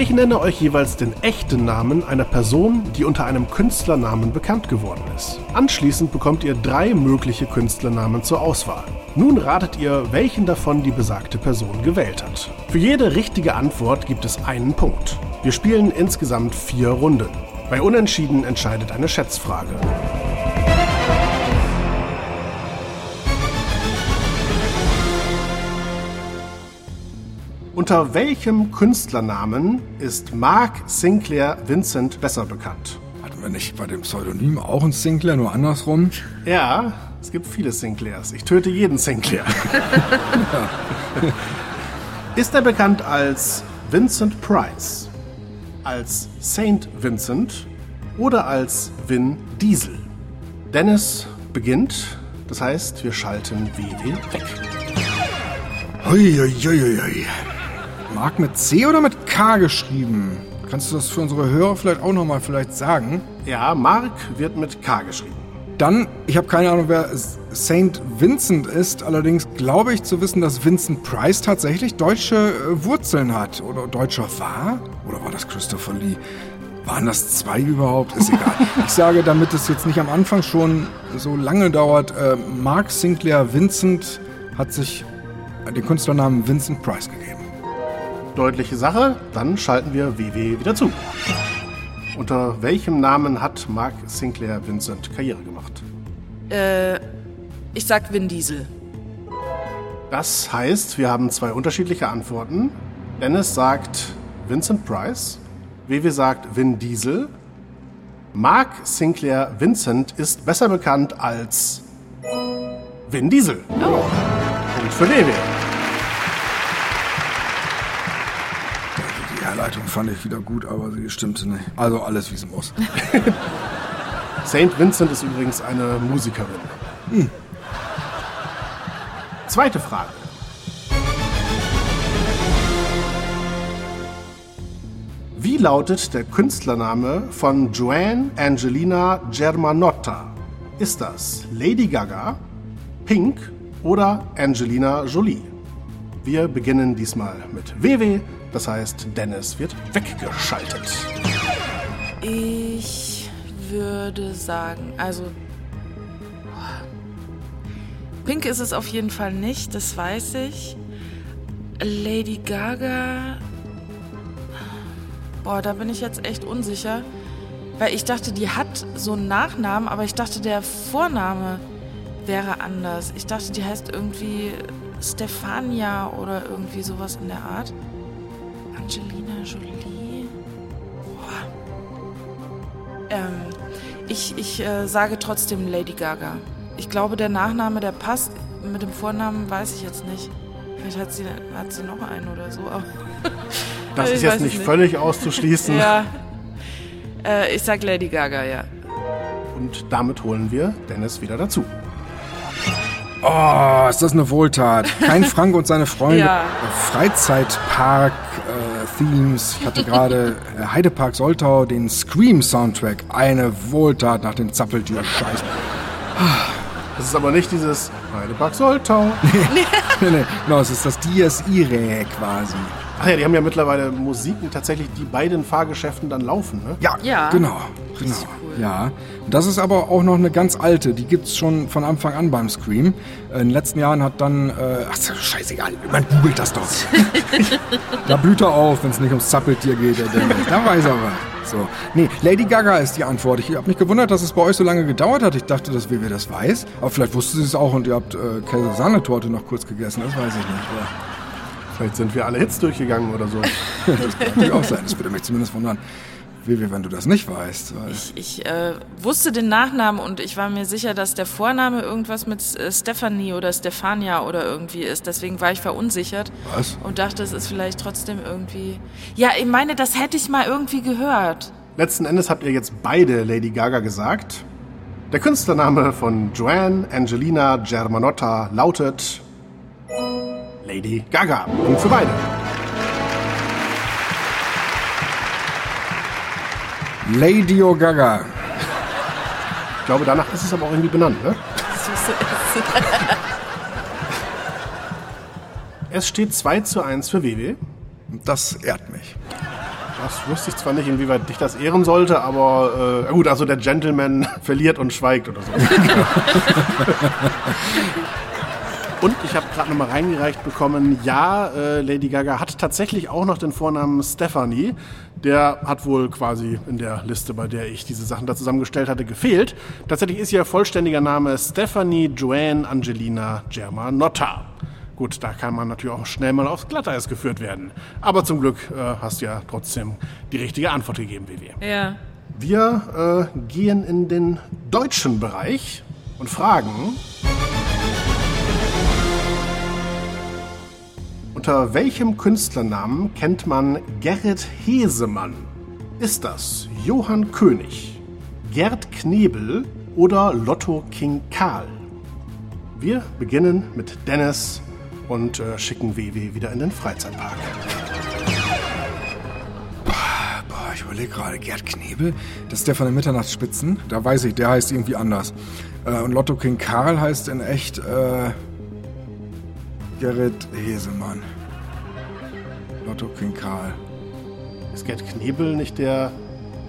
Ich nenne euch jeweils den echten Namen einer Person, die unter einem Künstlernamen bekannt geworden ist. Anschließend bekommt ihr drei mögliche Künstlernamen zur Auswahl. Nun ratet ihr, welchen davon die besagte Person gewählt hat. Für jede richtige Antwort gibt es einen Punkt. Wir spielen insgesamt vier Runden. Bei Unentschieden entscheidet eine Schätzfrage. Unter welchem Künstlernamen ist Mark Sinclair Vincent besser bekannt? Hatten wir nicht bei dem Pseudonym auch einen Sinclair, nur andersrum? Ja, es gibt viele Sinclairs. Ich töte jeden Sinclair. Ist er bekannt als Vincent Price, als Saint Vincent oder als Vin Diesel? Dennis beginnt, das heißt, wir schalten WW weg. Uiuiuiui. Mark mit C oder mit K geschrieben? Kannst du das für unsere Hörer vielleicht auch nochmal vielleicht sagen? Ja, Mark wird mit K geschrieben. Dann, ich habe keine Ahnung, wer Saint Vincent ist. Allerdings glaube ich zu wissen, dass Vincent Price tatsächlich deutsche äh, Wurzeln hat. Oder deutscher war? Oder war das Christopher Lee? Waren das zwei überhaupt? Ist egal. Ich sage, damit es jetzt nicht am Anfang schon so lange dauert, äh, Mark Sinclair Vincent hat sich den Künstlernamen Vincent Price gegeben. Deutliche Sache, dann schalten wir WW wieder zu. Unter welchem Namen hat Mark Sinclair Vincent Karriere gemacht? Äh, ich sag Vin Diesel. Das heißt, wir haben zwei unterschiedliche Antworten. Dennis sagt Vincent Price, WW sagt Vin Diesel. Mark Sinclair Vincent ist besser bekannt als Vin Diesel. Oh. Punkt für WW. Die Herleitung fand ich wieder gut, aber sie stimmte nicht. Also alles, wie es muss. Saint Vincent ist übrigens eine Musikerin. Zweite Frage. Wie lautet der Künstlername von Joanne Angelina Germanotta? Ist das Lady Gaga, Pink oder Angelina Jolie? Wir beginnen diesmal mit WW, das heißt Dennis wird weggeschaltet. Ich würde sagen, also. Pink ist es auf jeden Fall nicht, das weiß ich. Lady Gaga. Boah, da bin ich jetzt echt unsicher. Weil ich dachte, die hat so einen Nachnamen, aber ich dachte, der Vorname wäre anders. Ich dachte, die heißt irgendwie Stefania oder irgendwie sowas in der Art. Angelina Jolie. Ähm, ich ich äh, sage trotzdem Lady Gaga. Ich glaube, der Nachname, der passt. Mit dem Vornamen weiß ich jetzt nicht. Vielleicht hat sie, hat sie noch einen oder so. Das Ich ist jetzt nicht nicht. völlig auszuschließen. ja. Äh, ich sag Lady Gaga, ja. Und damit holen wir Dennis wieder dazu. Oh, ist das eine Wohltat. Kein Frank und seine Freunde. Ja. Freizeitpark-Themes. ich hatte gerade äh, Heidepark Soltau, den Scream-Soundtrack. Eine Wohltat nach dem Zappeltier-Scheiß. Das ist aber nicht dieses Heidepark Soltau. nee, nee, genau, es ist das DSI-Rä quasi. Ach ja, die haben ja mittlerweile Musiken tatsächlich, die bei den Fahrgeschäften dann laufen, ne? Ja, Ja. genau. genau. Ja. Und das ist aber auch noch eine ganz alte, die gibt's schon von Anfang an beim Scream. In den letzten Jahren hat dann, äh, ach scheißegal, man googelt das doch. da blüht er auf, wenn es nicht ums Zappeltier geht, der Dennis. Da weiß er was. So. Nee, Lady Gaga ist die Antwort. Ich habe mich gewundert, dass es bei euch so lange gedauert hat. Ich dachte, dass WW das weiß. Aber vielleicht wusste sie es auch und ihr habt äh, Käse-Sahnetorte noch kurz gegessen. Das weiß ich nicht. Aber Vielleicht sind wir alle Hits durchgegangen oder so. Das kann natürlich auch sein. Das würde mich zumindest wundern. Vivi, wenn du das nicht weißt. Ich, ich äh, wusste den Nachnamen und ich war mir sicher, dass der Vorname irgendwas mit äh, Stephanie oder Stefania oder irgendwie ist. Deswegen war ich verunsichert Was? und dachte, es ist vielleicht trotzdem irgendwie. Ja, ich meine, das hätte ich mal irgendwie gehört. Letzten Endes habt ihr jetzt beide Lady Gaga gesagt. Der Künstlername von Joanne Angelina Germanotta lautet Lady Gaga. Punkt für beide. Lady Gaga. Ich glaube, danach ist es aber auch irgendwie benannt, ne? Es steht 2 zu 1 für WW. Das ehrt mich. Das wüsste ich zwar nicht, inwieweit dich das ehren sollte, aber äh, gut, also der Gentleman verliert und schweigt oder so. und ich habe gerade nochmal reingereicht bekommen, ja, äh, Lady Gaga hat tatsächlich auch noch den Vornamen Stephanie. Der hat wohl quasi in der Liste, bei der ich diese Sachen da zusammengestellt hatte, gefehlt. Tatsächlich ist ihr vollständiger Name Stephanie Joanne Angelina Germanotta. Gut, da kann man natürlich auch schnell mal aufs Glatteis geführt werden. Aber zum Glück äh, hast du ja trotzdem die richtige Antwort gegeben, Vivi. Ja. Wir äh, gehen in den deutschen Bereich und fragen, unter welchem Künstlernamen kennt man Gerrit Hesemann? Ist das Johann König, Gerd Knebel oder Lotto King Karl? Wir beginnen mit Dennis und äh, schicken WW wieder in den Freizeitpark. Boah, ich überlege gerade, Gerd Knebel, das ist der von den Mitternachtsspitzen. Da weiß ich, der heißt irgendwie anders. Äh, und Lotto King Karl heißt in echt äh, Gerrit Hesemann. Lotto King Karl. Ist Gerd Knebel nicht der,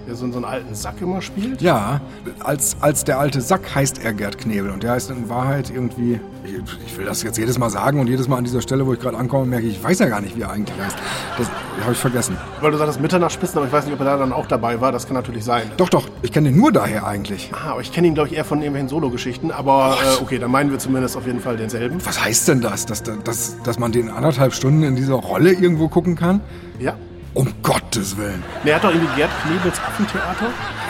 der so, so einen alten Sack immer spielt? Ja, als, als der alte Sack heißt er Gerd Knebel und der heißt in Wahrheit irgendwie, ich, ich will das jetzt jedes Mal sagen und jedes Mal an dieser Stelle, wo ich gerade ankomme, merke ich, ich weiß ja gar nicht, wie er eigentlich heißt. Das habe ich vergessen. Weil du sagst Mitternachtsspitzen, aber ich weiß nicht, ob er da dann auch dabei war. Das kann natürlich sein. Doch, doch, ich kenne den nur daher eigentlich. Ah, aber ich kenne ihn, glaube ich, eher von irgendwelchen Solo-Geschichten. Aber äh, okay, dann meinen wir zumindest auf jeden Fall denselben. Was heißt denn das? Dass, dass, dass man den anderthalb Stunden in dieser Rolle irgendwo gucken kann? Ja. Um Gottes Willen. Der hat doch irgendwie Gerd Knebels Affentheater.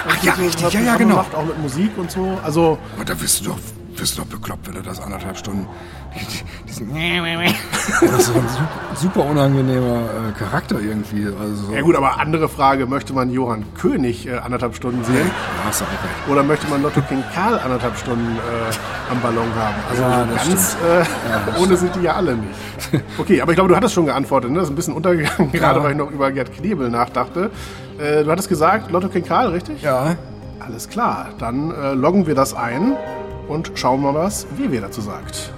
Ach ja, So richtig, ja, ja, genau. Macht, auch mit Musik und so. Also, Aber da wirst du doch, wirst du doch bekloppt, wenn du das anderthalb Stunden. Diesen das ist ein super, super unangenehmer äh, Charakter irgendwie. Also so. ja gut, aber andere Frage, möchte man Johann König äh, anderthalb Stunden sehen? Ja, hast du auch recht. Oder möchte man Lotto King Karl anderthalb Stunden äh, am Ballon haben? Also Ja, ganz stimmt. äh, das ohne sind die ja alle nicht. Okay, aber ich glaube, du hattest schon geantwortet. Ne? Das ist ein bisschen untergegangen, gerade weil ich noch über Gerd Knebel nachdachte. Du hattest gesagt, Lotto King Karl, richtig? Ja, Alles klar, dann loggen wir das ein und schauen mal, was Vivi dazu sagt.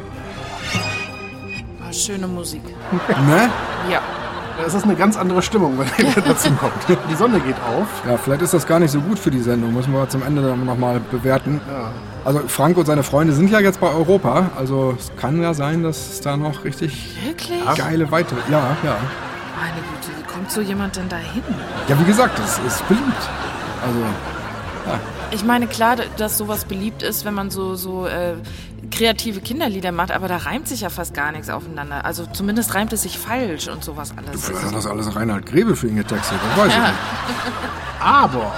Ah, schöne Musik. ne? Ja. Es ist eine ganz andere Stimmung, wenn ihr dazu kommt. Die Sonne geht auf. Ja, vielleicht ist das gar nicht so gut für die Sendung. Müssen wir zum Ende dann nochmal bewerten. Also Frank und seine Freunde sind ja jetzt bei Europa. Also es kann ja sein, dass es da noch richtig Wirklich? geile weitere. Ja, ja. Meine Güte, wie kommt so jemand denn da hin? Ja, wie gesagt, es ist beliebt. Also, Ich meine, klar, dass sowas beliebt ist, wenn man so, so äh, kreative Kinderlieder macht, aber da reimt sich ja fast gar nichts aufeinander. Also zumindest reimt es sich falsch und sowas alles. vielleicht hat das alles Reinhard Grebe für ihn getextet. Das weiß ich Ja. nicht. Aber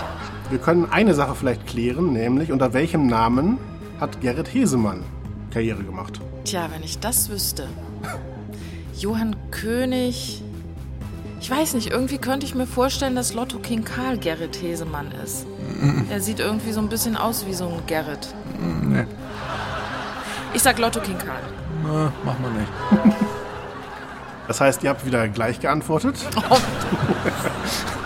wir können eine Sache vielleicht klären, nämlich unter welchem Namen hat Gerrit Hesemann Karriere gemacht? Tja, wenn ich das wüsste. Johann König. Ich weiß nicht, irgendwie könnte ich mir vorstellen, dass Lotto King Karl Gerrit Hesemann ist. Er sieht irgendwie so ein bisschen aus wie so ein Gerrit. Nee, Ich sag Lotto King Karl. na, mach mal nicht. Das heißt, ihr habt wieder gleich geantwortet.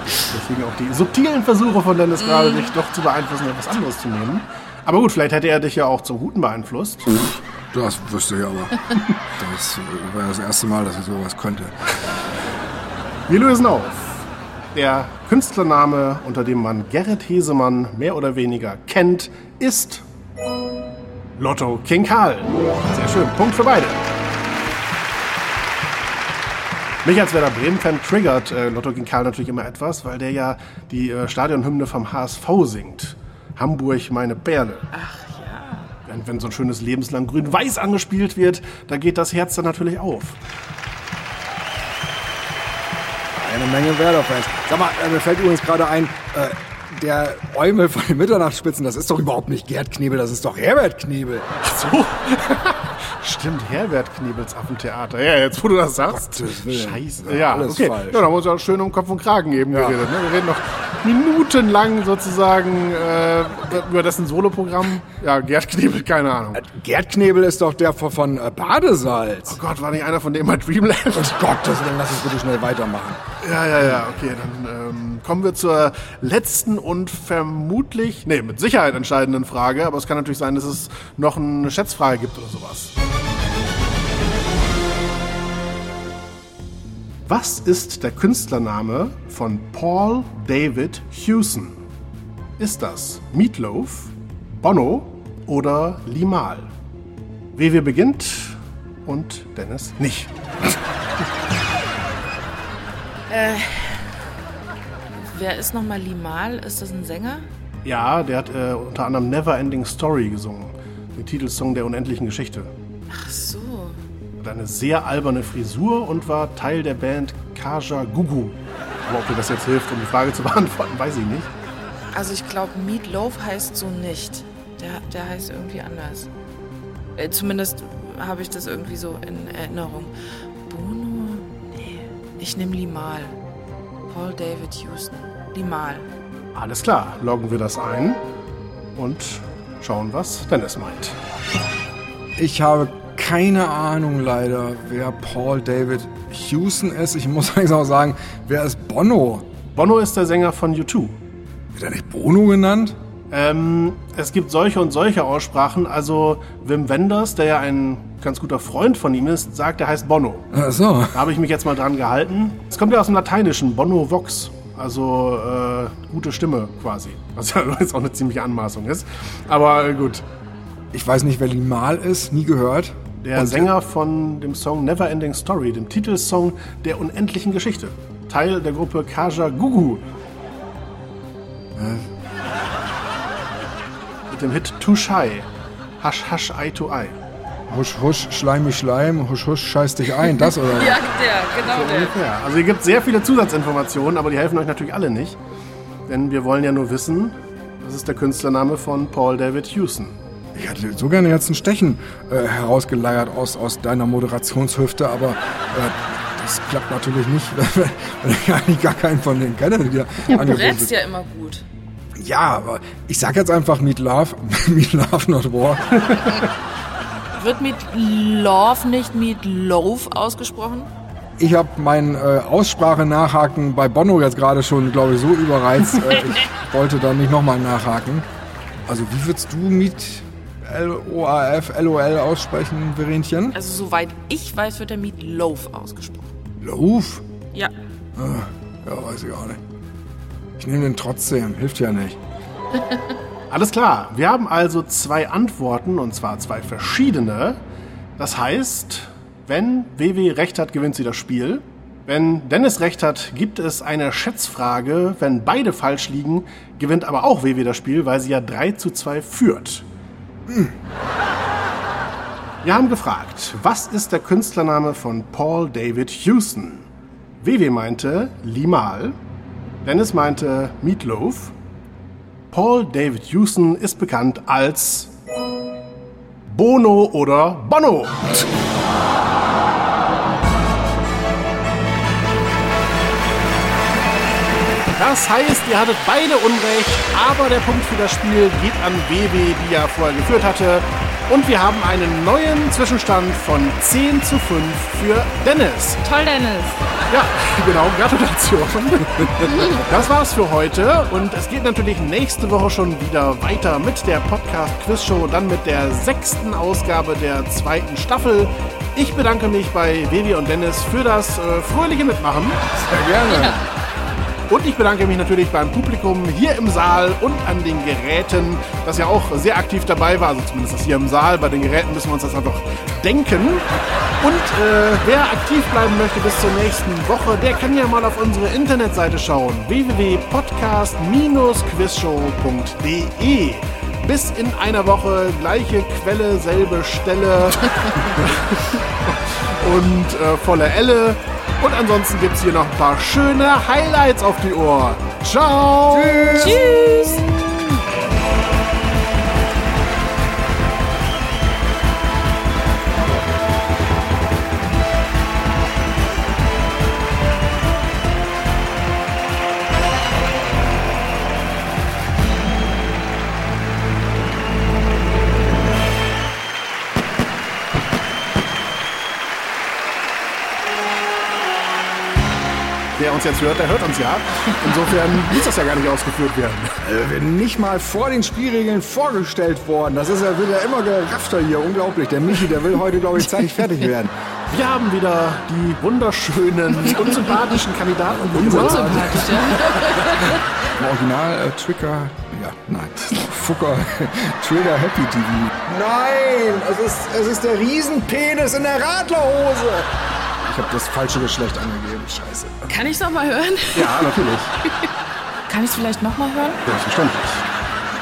Deswegen auch die subtilen Versuche von Dennis gerade, dich doch zu beeinflussen, etwas anderes zu nehmen. Aber gut, vielleicht hätte er dich ja auch zum Guten beeinflusst. Das wüsste ich aber. Das wäre das erste Mal, dass ich sowas könnte. Wir lösen auf. Der Künstlername, unter dem man Gerrit Hesemann mehr oder weniger kennt, ist Lotto King Karl. Sehr schön. Punkt für beide. Mich als Werder Bremen-Fan triggert äh, Lotto King Karl natürlich immer etwas, weil der ja die äh, Stadionhymne vom HSV singt. Hamburg, meine Perle. Ach ja. Wenn, wenn so ein schönes Lebenslang grün-weiß angespielt wird, da geht das Herz dann natürlich auf. Eine Menge Werder-Fans. Sag mal, äh, mir fällt übrigens gerade ein, äh, der Eumel von den Mitternachtsspitzen, das ist doch überhaupt nicht Gerd Knebel, das ist doch Herbert Knebel. So. Stimmt, Herbert Knebels Affentheater. Ja, jetzt wo du das sagst. Scheiße. Ja, alles okay. falsch. Ja, da haben wir uns auch schön um Kopf und Kragen eben Ja. geredet. Ne? Wir reden noch minutenlang sozusagen äh, über dessen Soloprogramm. Ja, Gerd Knebel, keine Ahnung. Gerd Knebel ist doch der von, von äh, Badesalz. Oh Gott, war nicht einer von denen bei Dreamland? Um Gottes Willen, lass uns bitte schnell weitermachen. Ja, ja, ja, okay, dann ähm, kommen wir zur letzten und vermutlich, nee, mit Sicherheit entscheidenden Frage, aber es kann natürlich sein, dass es noch eine Schätzfrage gibt oder sowas. Was ist der Künstlername von Paul David Hewson? Ist das Meatloaf, Bono oder Limal? WW beginnt und Dennis nicht. Wer ist nochmal Limal? Ist das ein Sänger? Ja, der hat äh, unter anderem Never Ending Story gesungen. Den Titelsong der unendlichen Geschichte. Ach so. Hat eine sehr alberne Frisur und war Teil der Band Kaja Gugu. Aber ob dir das jetzt hilft, um die Frage zu beantworten, weiß ich nicht. Also ich glaube, Meatloaf heißt so nicht. Der, der heißt irgendwie anders. Äh, zumindest habe ich das irgendwie so in Erinnerung. Bono? Nee. Ich nehme Limal. Paul David Houston. Limal. Alles klar, loggen wir das ein und schauen, was Dennis meint. Ich habe keine Ahnung leider, wer Paul David Hewson ist. Ich muss eigentlich auch sagen, wer ist Bono? Bono ist der Sänger von U2. Wird er nicht Bono genannt? Ähm, es gibt solche und solche Aussprachen. Also Wim Wenders, der ja ein ganz guter Freund von ihm ist, sagt, er heißt Bono. Ach so. Da habe ich mich jetzt mal dran gehalten. Es kommt ja aus dem Lateinischen, Bono Vox. Also äh, gute Stimme quasi. Was ja jetzt auch eine ziemliche Anmaßung ist. Aber äh, gut. Ich weiß nicht, wer Limal ist, nie gehört. Der Und- Sänger von dem Song Never Ending Story, dem Titelsong der unendlichen Geschichte. Teil der Gruppe Kaja Gugu. Mit dem Hit Too Shy. Hush Hush Eye to Eye. Husch, husch, schleimig, schleim, husch, husch, scheiß dich ein, das oder? Ja, der, genau der. Ungefähr. Also hier gibt sehr viele Zusatzinformationen, aber die helfen euch natürlich alle nicht. Denn wir wollen ja nur wissen, das ist der Künstlername von Paul David Hewson. Ich hätte so gerne jetzt ein Stechen äh, herausgeleiert aus, aus deiner Moderationshüfte, aber äh, das klappt natürlich nicht, wenn ich eigentlich gar keinen von denen kenne, die da Du rätst ja immer gut. Ja, aber ich sag jetzt einfach Meat Love, Meat Love not War. Wird Meat Love nicht Meat Loaf ausgesprochen? Ich habe mein äh, Aussprache-Nachhaken bei Bono jetzt gerade schon, glaube ich, so überreizt. Äh, ich wollte da nicht nochmal nachhaken. Also wie würdest du Meat L-O-A-F, L-O-L aussprechen, Verenchen? Also soweit ich weiß, wird der Meat Loaf ausgesprochen. Loaf? Ja. Ja, weiß ich auch nicht. Ich nehme den trotzdem, hilft ja nicht. Alles klar, wir haben also zwei Antworten und zwar zwei verschiedene. Das heißt, wenn WW recht hat, gewinnt sie das Spiel. Wenn Dennis recht hat, gibt es eine Schätzfrage. Wenn beide falsch liegen, gewinnt aber auch WW das Spiel, weil sie ja 3 zu 2 führt. Wir haben gefragt, was ist der Künstlername von Paul David Hewson? WW meinte Limal, Dennis meinte Meatloaf, Paul David Hewson ist bekannt als Bono oder Bono. Das heißt, ihr hattet beide Unrecht, aber der Punkt für das Spiel geht an WW, die ja vorher geführt hatte. Und wir haben einen neuen Zwischenstand von 10 zu 5 für Dennis. Toll, Dennis. Ja, genau, Gratulation. Das war's für heute und es geht natürlich nächste Woche schon wieder weiter mit der Podcast Quiz Show, dann mit der sechsten Ausgabe der zweiten Staffel. Ich bedanke mich bei Vivi und Dennis für das äh, fröhliche Mitmachen. Sehr gerne. Und ich bedanke mich natürlich beim Publikum hier im Saal und an den Geräten, das ja auch sehr aktiv dabei war. Also zumindest das hier im Saal. Bei den Geräten müssen wir uns das einfach denken. Und äh, wer aktiv bleiben möchte bis zur nächsten Woche, der kann ja mal auf unsere Internetseite schauen. www.podcast-quizshow.de Bis in einer Woche, gleiche Quelle, selbe Stelle und äh, volle Elle. Und ansonsten gibt es hier noch ein paar schöne Highlights auf die Ohr. Ciao! Tschüss. Wer uns jetzt hört, der hört uns ja. Insofern muss das ja gar nicht ausgeführt werden. Äh, wir nicht mal vor den Spielregeln vorgestellt worden. Das ist ja, wird ja immer geraffter hier. Unglaublich. Der Michi, der will heute, glaube ich, zeitig fertig werden. Wir haben wieder die wunderschönen, unsympathischen Kandidaten. Unsympathisch, ja. Im Original äh, Trigger. Ja, nein. Fucker. Trigger Happy TV. Nein! Es ist, es ist der Riesenpenis in der Radlerhose. Ich habe das falsche Geschlecht angegeben. Scheiße. Kann ich es nochmal hören? Ja, natürlich. Kann ich es vielleicht nochmal hören? Selbstverständlich.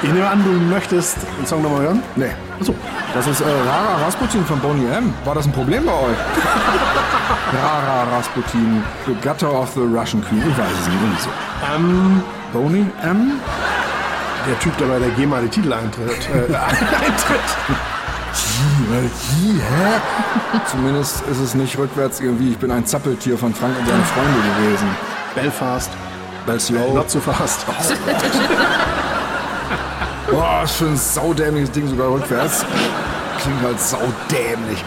Ich nehme an, du möchtest den Song nochmal hören? Nee. Achso. Das ist äh, Rara Rasputin von Boney M. War das ein Problem bei euch? Rara Rasputin, the gutter of the Russian Queen. Ich weiß es nicht, irgendwie so. Ähm, Boney M? der Typ, der bei der GEMA die Titel eintritt. Äh, eintritt. Hä? Zumindest ist es nicht rückwärts irgendwie, ich bin ein Zappeltier von Frank und seine Freunde gewesen. Belfast. Bell Slow. Not so fast. Boah, ein saudämliches Ding sogar rückwärts. Klingt halt saudämlich.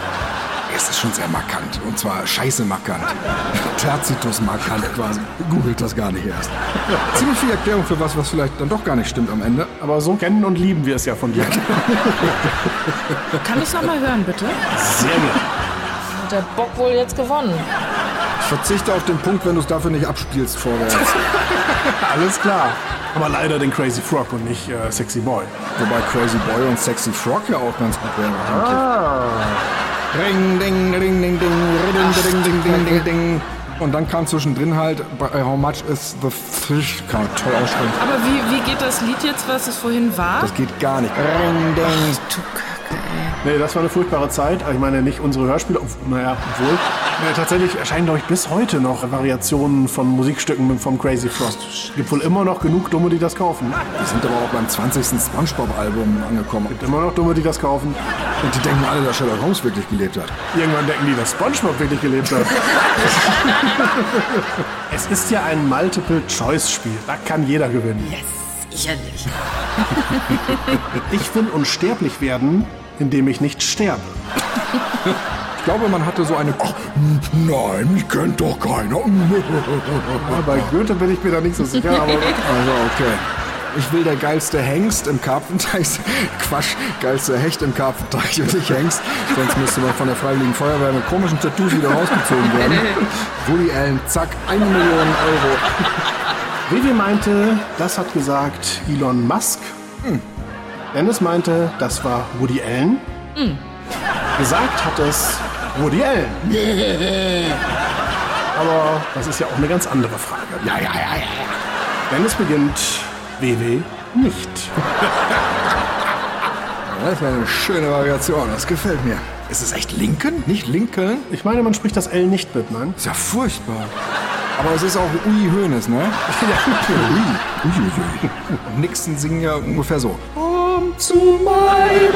Ist schon sehr markant. Und zwar scheiße markant. Terzitus markant quasi. Googelt das gar nicht erst. Ziemlich viel Erklärung für was, was vielleicht dann doch gar nicht stimmt am Ende. Aber so kennen und lieben wir es ja von dir. Kann ich es nochmal hören, bitte? Sehr gut. Hat der Bock wohl jetzt gewonnen? Ich verzichte auf den Punkt, wenn du es dafür nicht abspielst vorwärts. Alles klar. Aber leider den Crazy Frog und nicht äh, Sexy Boy. Wobei Crazy Boy und Sexy Frog ja auch ganz gut wären. Ring, ding, ding, ding, ding, ding, ding, ding, ding, ding, ding. Und dann kam zwischendrin halt, bei How much is the fish? Kann man toll aussprechen. Aber wie, wie geht das Lied jetzt, was es vorhin war? Das geht gar nicht. Ring, ding. Du Kacke, ey. Nee, das war eine furchtbare Zeit. Ich meine, nicht unsere Hörspiele, naja, obwohl. Nee, tatsächlich erscheinen, glaube ich, bis heute noch Variationen von Musikstücken vom Crazy Frog. Gibt wohl immer noch genug Dumme, die das kaufen. Die sind aber auch beim 20. Spongebob-Album angekommen. Gibt immer noch Dumme, die das kaufen. Und die denken alle, dass Sherlock Holmes wirklich gelebt hat. Irgendwann denken die, dass SpongeBob wirklich gelebt hat. es ist ja ein Multiple-Choice-Spiel. Da kann jeder gewinnen. Sicherlich. Ich will unsterblich werden, indem ich nicht sterbe. Ich glaube, man hatte so eine... Ach, nein, mich kennt doch keiner. Ja, bei Goethe bin ich mir da nicht so sicher, aber Also, okay. Ich will der geilste Hengst im Karpfenteich. Quatsch, geilste Hecht im Karpfenteich und nicht Hengst. Sonst müsste man von der Freiwilligen Feuerwehr mit komischen Tattoos wieder rausgezogen werden. Woody Allen, zack, eine Million Euro. Vivi meinte, das hat gesagt Elon Musk. Dennis meinte, das war Woody Allen. Gesagt hat es Woody Allen. Aber das ist ja auch eine ganz andere Frage. Ja, ja, ja, ja. Dennis beginnt WW nicht. Das wäre eine schöne Variation, das gefällt mir. Ist es echt Lincoln? Nicht Lincoln? Ich meine, man spricht das L nicht mit, nein? Ist ja furchtbar. Aber es ist auch Ui Hoeneß, ne? Ja, Ui. Ui, ui, Nixon singen ja ungefähr so. Komm zu meinen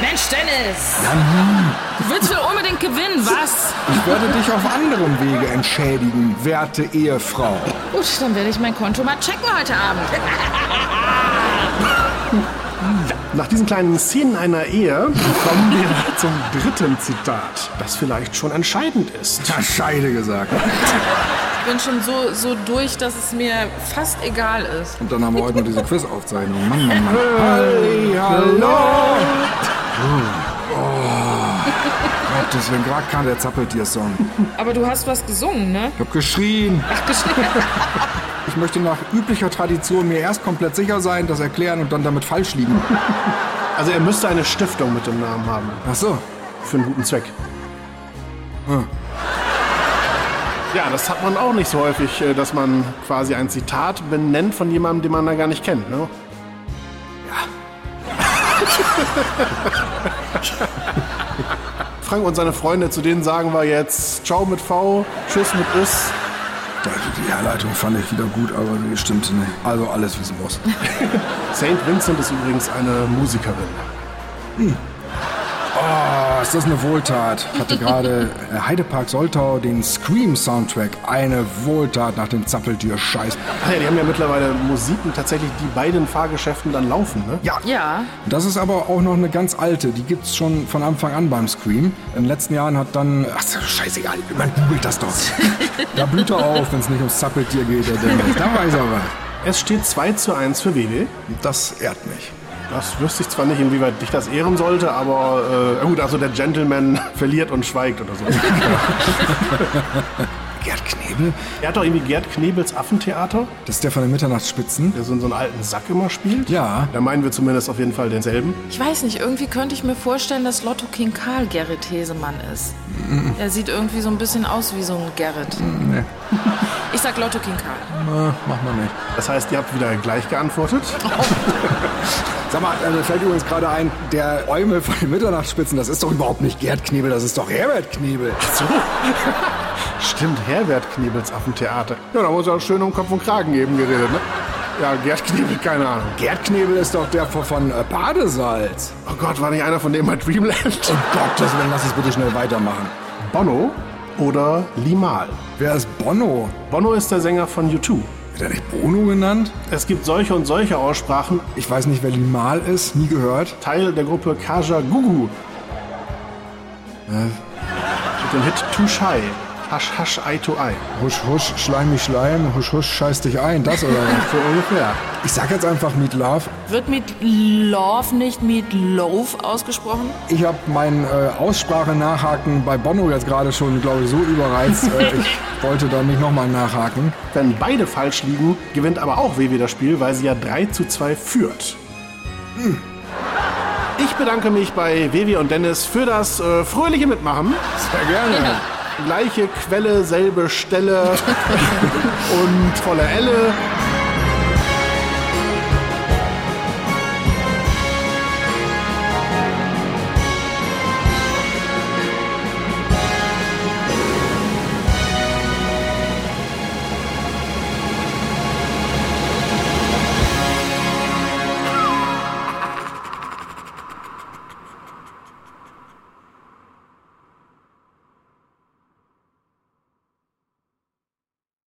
Mensch, Dennis! Du willst wohl unbedingt gewinnen, was? Ich werde dich auf anderem Wege entschädigen, werte Ehefrau. Gut, dann werde ich mein Konto mal checken heute Abend. Nach diesen kleinen Szenen einer Ehe kommen wir zum dritten Zitat, das vielleicht schon entscheidend ist. Ja, Scheide gesagt. Ich bin schon so, so durch, dass es mir fast egal ist. Und dann haben wir heute noch diese Quiz-Aufzeichnung. Mann, Mann, Mann. Halli, hallo. Oh. Gottes Willen, gerade kam der Zappeltier-Song. Aber du hast was gesungen, ne? Ich hab geschrien. Ach, geschrieben. Ich möchte nach üblicher Tradition mir erst komplett sicher sein, das erklären und dann damit falsch liegen. Also er müsste eine Stiftung mit dem Namen haben. Ach so. Für einen guten Zweck. Ja, das hat man auch nicht so häufig, äh, dass man quasi ein Zitat benennt von jemandem, den man da gar nicht kennt. Ne? Ja. Frank und seine Freunde, zu denen sagen wir jetzt Ciao mit V, Tschüss mit Is. Die Herleitung fand ich wieder gut, aber die stimmte nicht. Also alles, wie es muss. St. Vincent ist übrigens eine Musikerin. Oh, ist das eine Wohltat. Ich hatte gerade äh, Heidepark Soltau den Scream-Soundtrack. Eine Wohltat nach dem Zappeltier-Scheiß. Ach ja, die haben ja mittlerweile Musiken tatsächlich, die bei den Fahrgeschäften dann laufen, ne? Ja, Ja, Das ist aber auch noch eine ganz alte. Die gibt's schon von Anfang an beim Scream. In den letzten Jahren hat dann. Ach, scheißegal, man googelt das doch. da blüht er auf, wenn es nicht ums Zappeltier geht. Da weiß er was. Es steht 2 zu 1 für WW. Das ehrt mich. Das wüsste ich zwar nicht, inwieweit dich das ehren sollte, aber äh, gut, also der Gentleman verliert und schweigt oder so. Gerd Knebel? er hat doch irgendwie Gerd Knebels Affentheater, Das ist der von den Mitternachtsspitzen. der so, so einen alten Sack immer spielt. Ja. Da meinen wir zumindest auf jeden Fall denselben. ich weiß nicht, irgendwie könnte ich mir vorstellen, dass Lotto King Karl Gerrit Hesemann ist. Er sieht irgendwie so ein bisschen aus wie so ein Gerrit. Ich sag Lotto King Karl. Na, mach mal nicht. Das heißt, ihr habt wieder gleich geantwortet. Sag mal, äh, mir fällt übrigens gerade ein, der Eumel von den Mitternachtsspitzen, das ist doch überhaupt nicht Gerd Knebel, das ist doch Herbert Knebel. So. Stimmt, Herbert Knebels Affentheater. Ja, da muss er schön um Kopf und Kragen eben geredet, ne? Ja, Gerd Knebel, keine Ahnung. Gerd Knebel ist doch der von, von äh, Badesalz. Oh Gott, war nicht einer von denen bei Dreamland? Um Gottes Willen, lass es bitte schnell weitermachen. Bono oder Limal? Wer ist Bono? Bono ist der Sänger von U2. Wird er nicht Bono genannt? Es gibt solche und solche Aussprachen. Ich weiß nicht, wer Limal ist, nie gehört. Teil der Gruppe Kaja Gugu. Mit dem Hit Too Shy. Hasch, hasch, Eye to Eye. Husch, husch, schleim mich schleim, husch, husch, scheiß dich ein, das oder was? So ungefähr. Ich sag jetzt einfach Meat Love. Wird mit Love nicht mit Loaf ausgesprochen? Ich habe mein äh, Aussprache-Nachhaken bei Bono jetzt gerade schon, glaube ich, so überreizt. Äh, ich wollte da nicht nochmal nachhaken. Wenn beide falsch liegen, gewinnt aber auch WW das Spiel, weil sie ja 3 zu 2 führt. Ich bedanke mich bei WW und Dennis für das äh, fröhliche Mitmachen. Sehr gerne. Gleiche Quelle, selbe Stelle und volle Elle.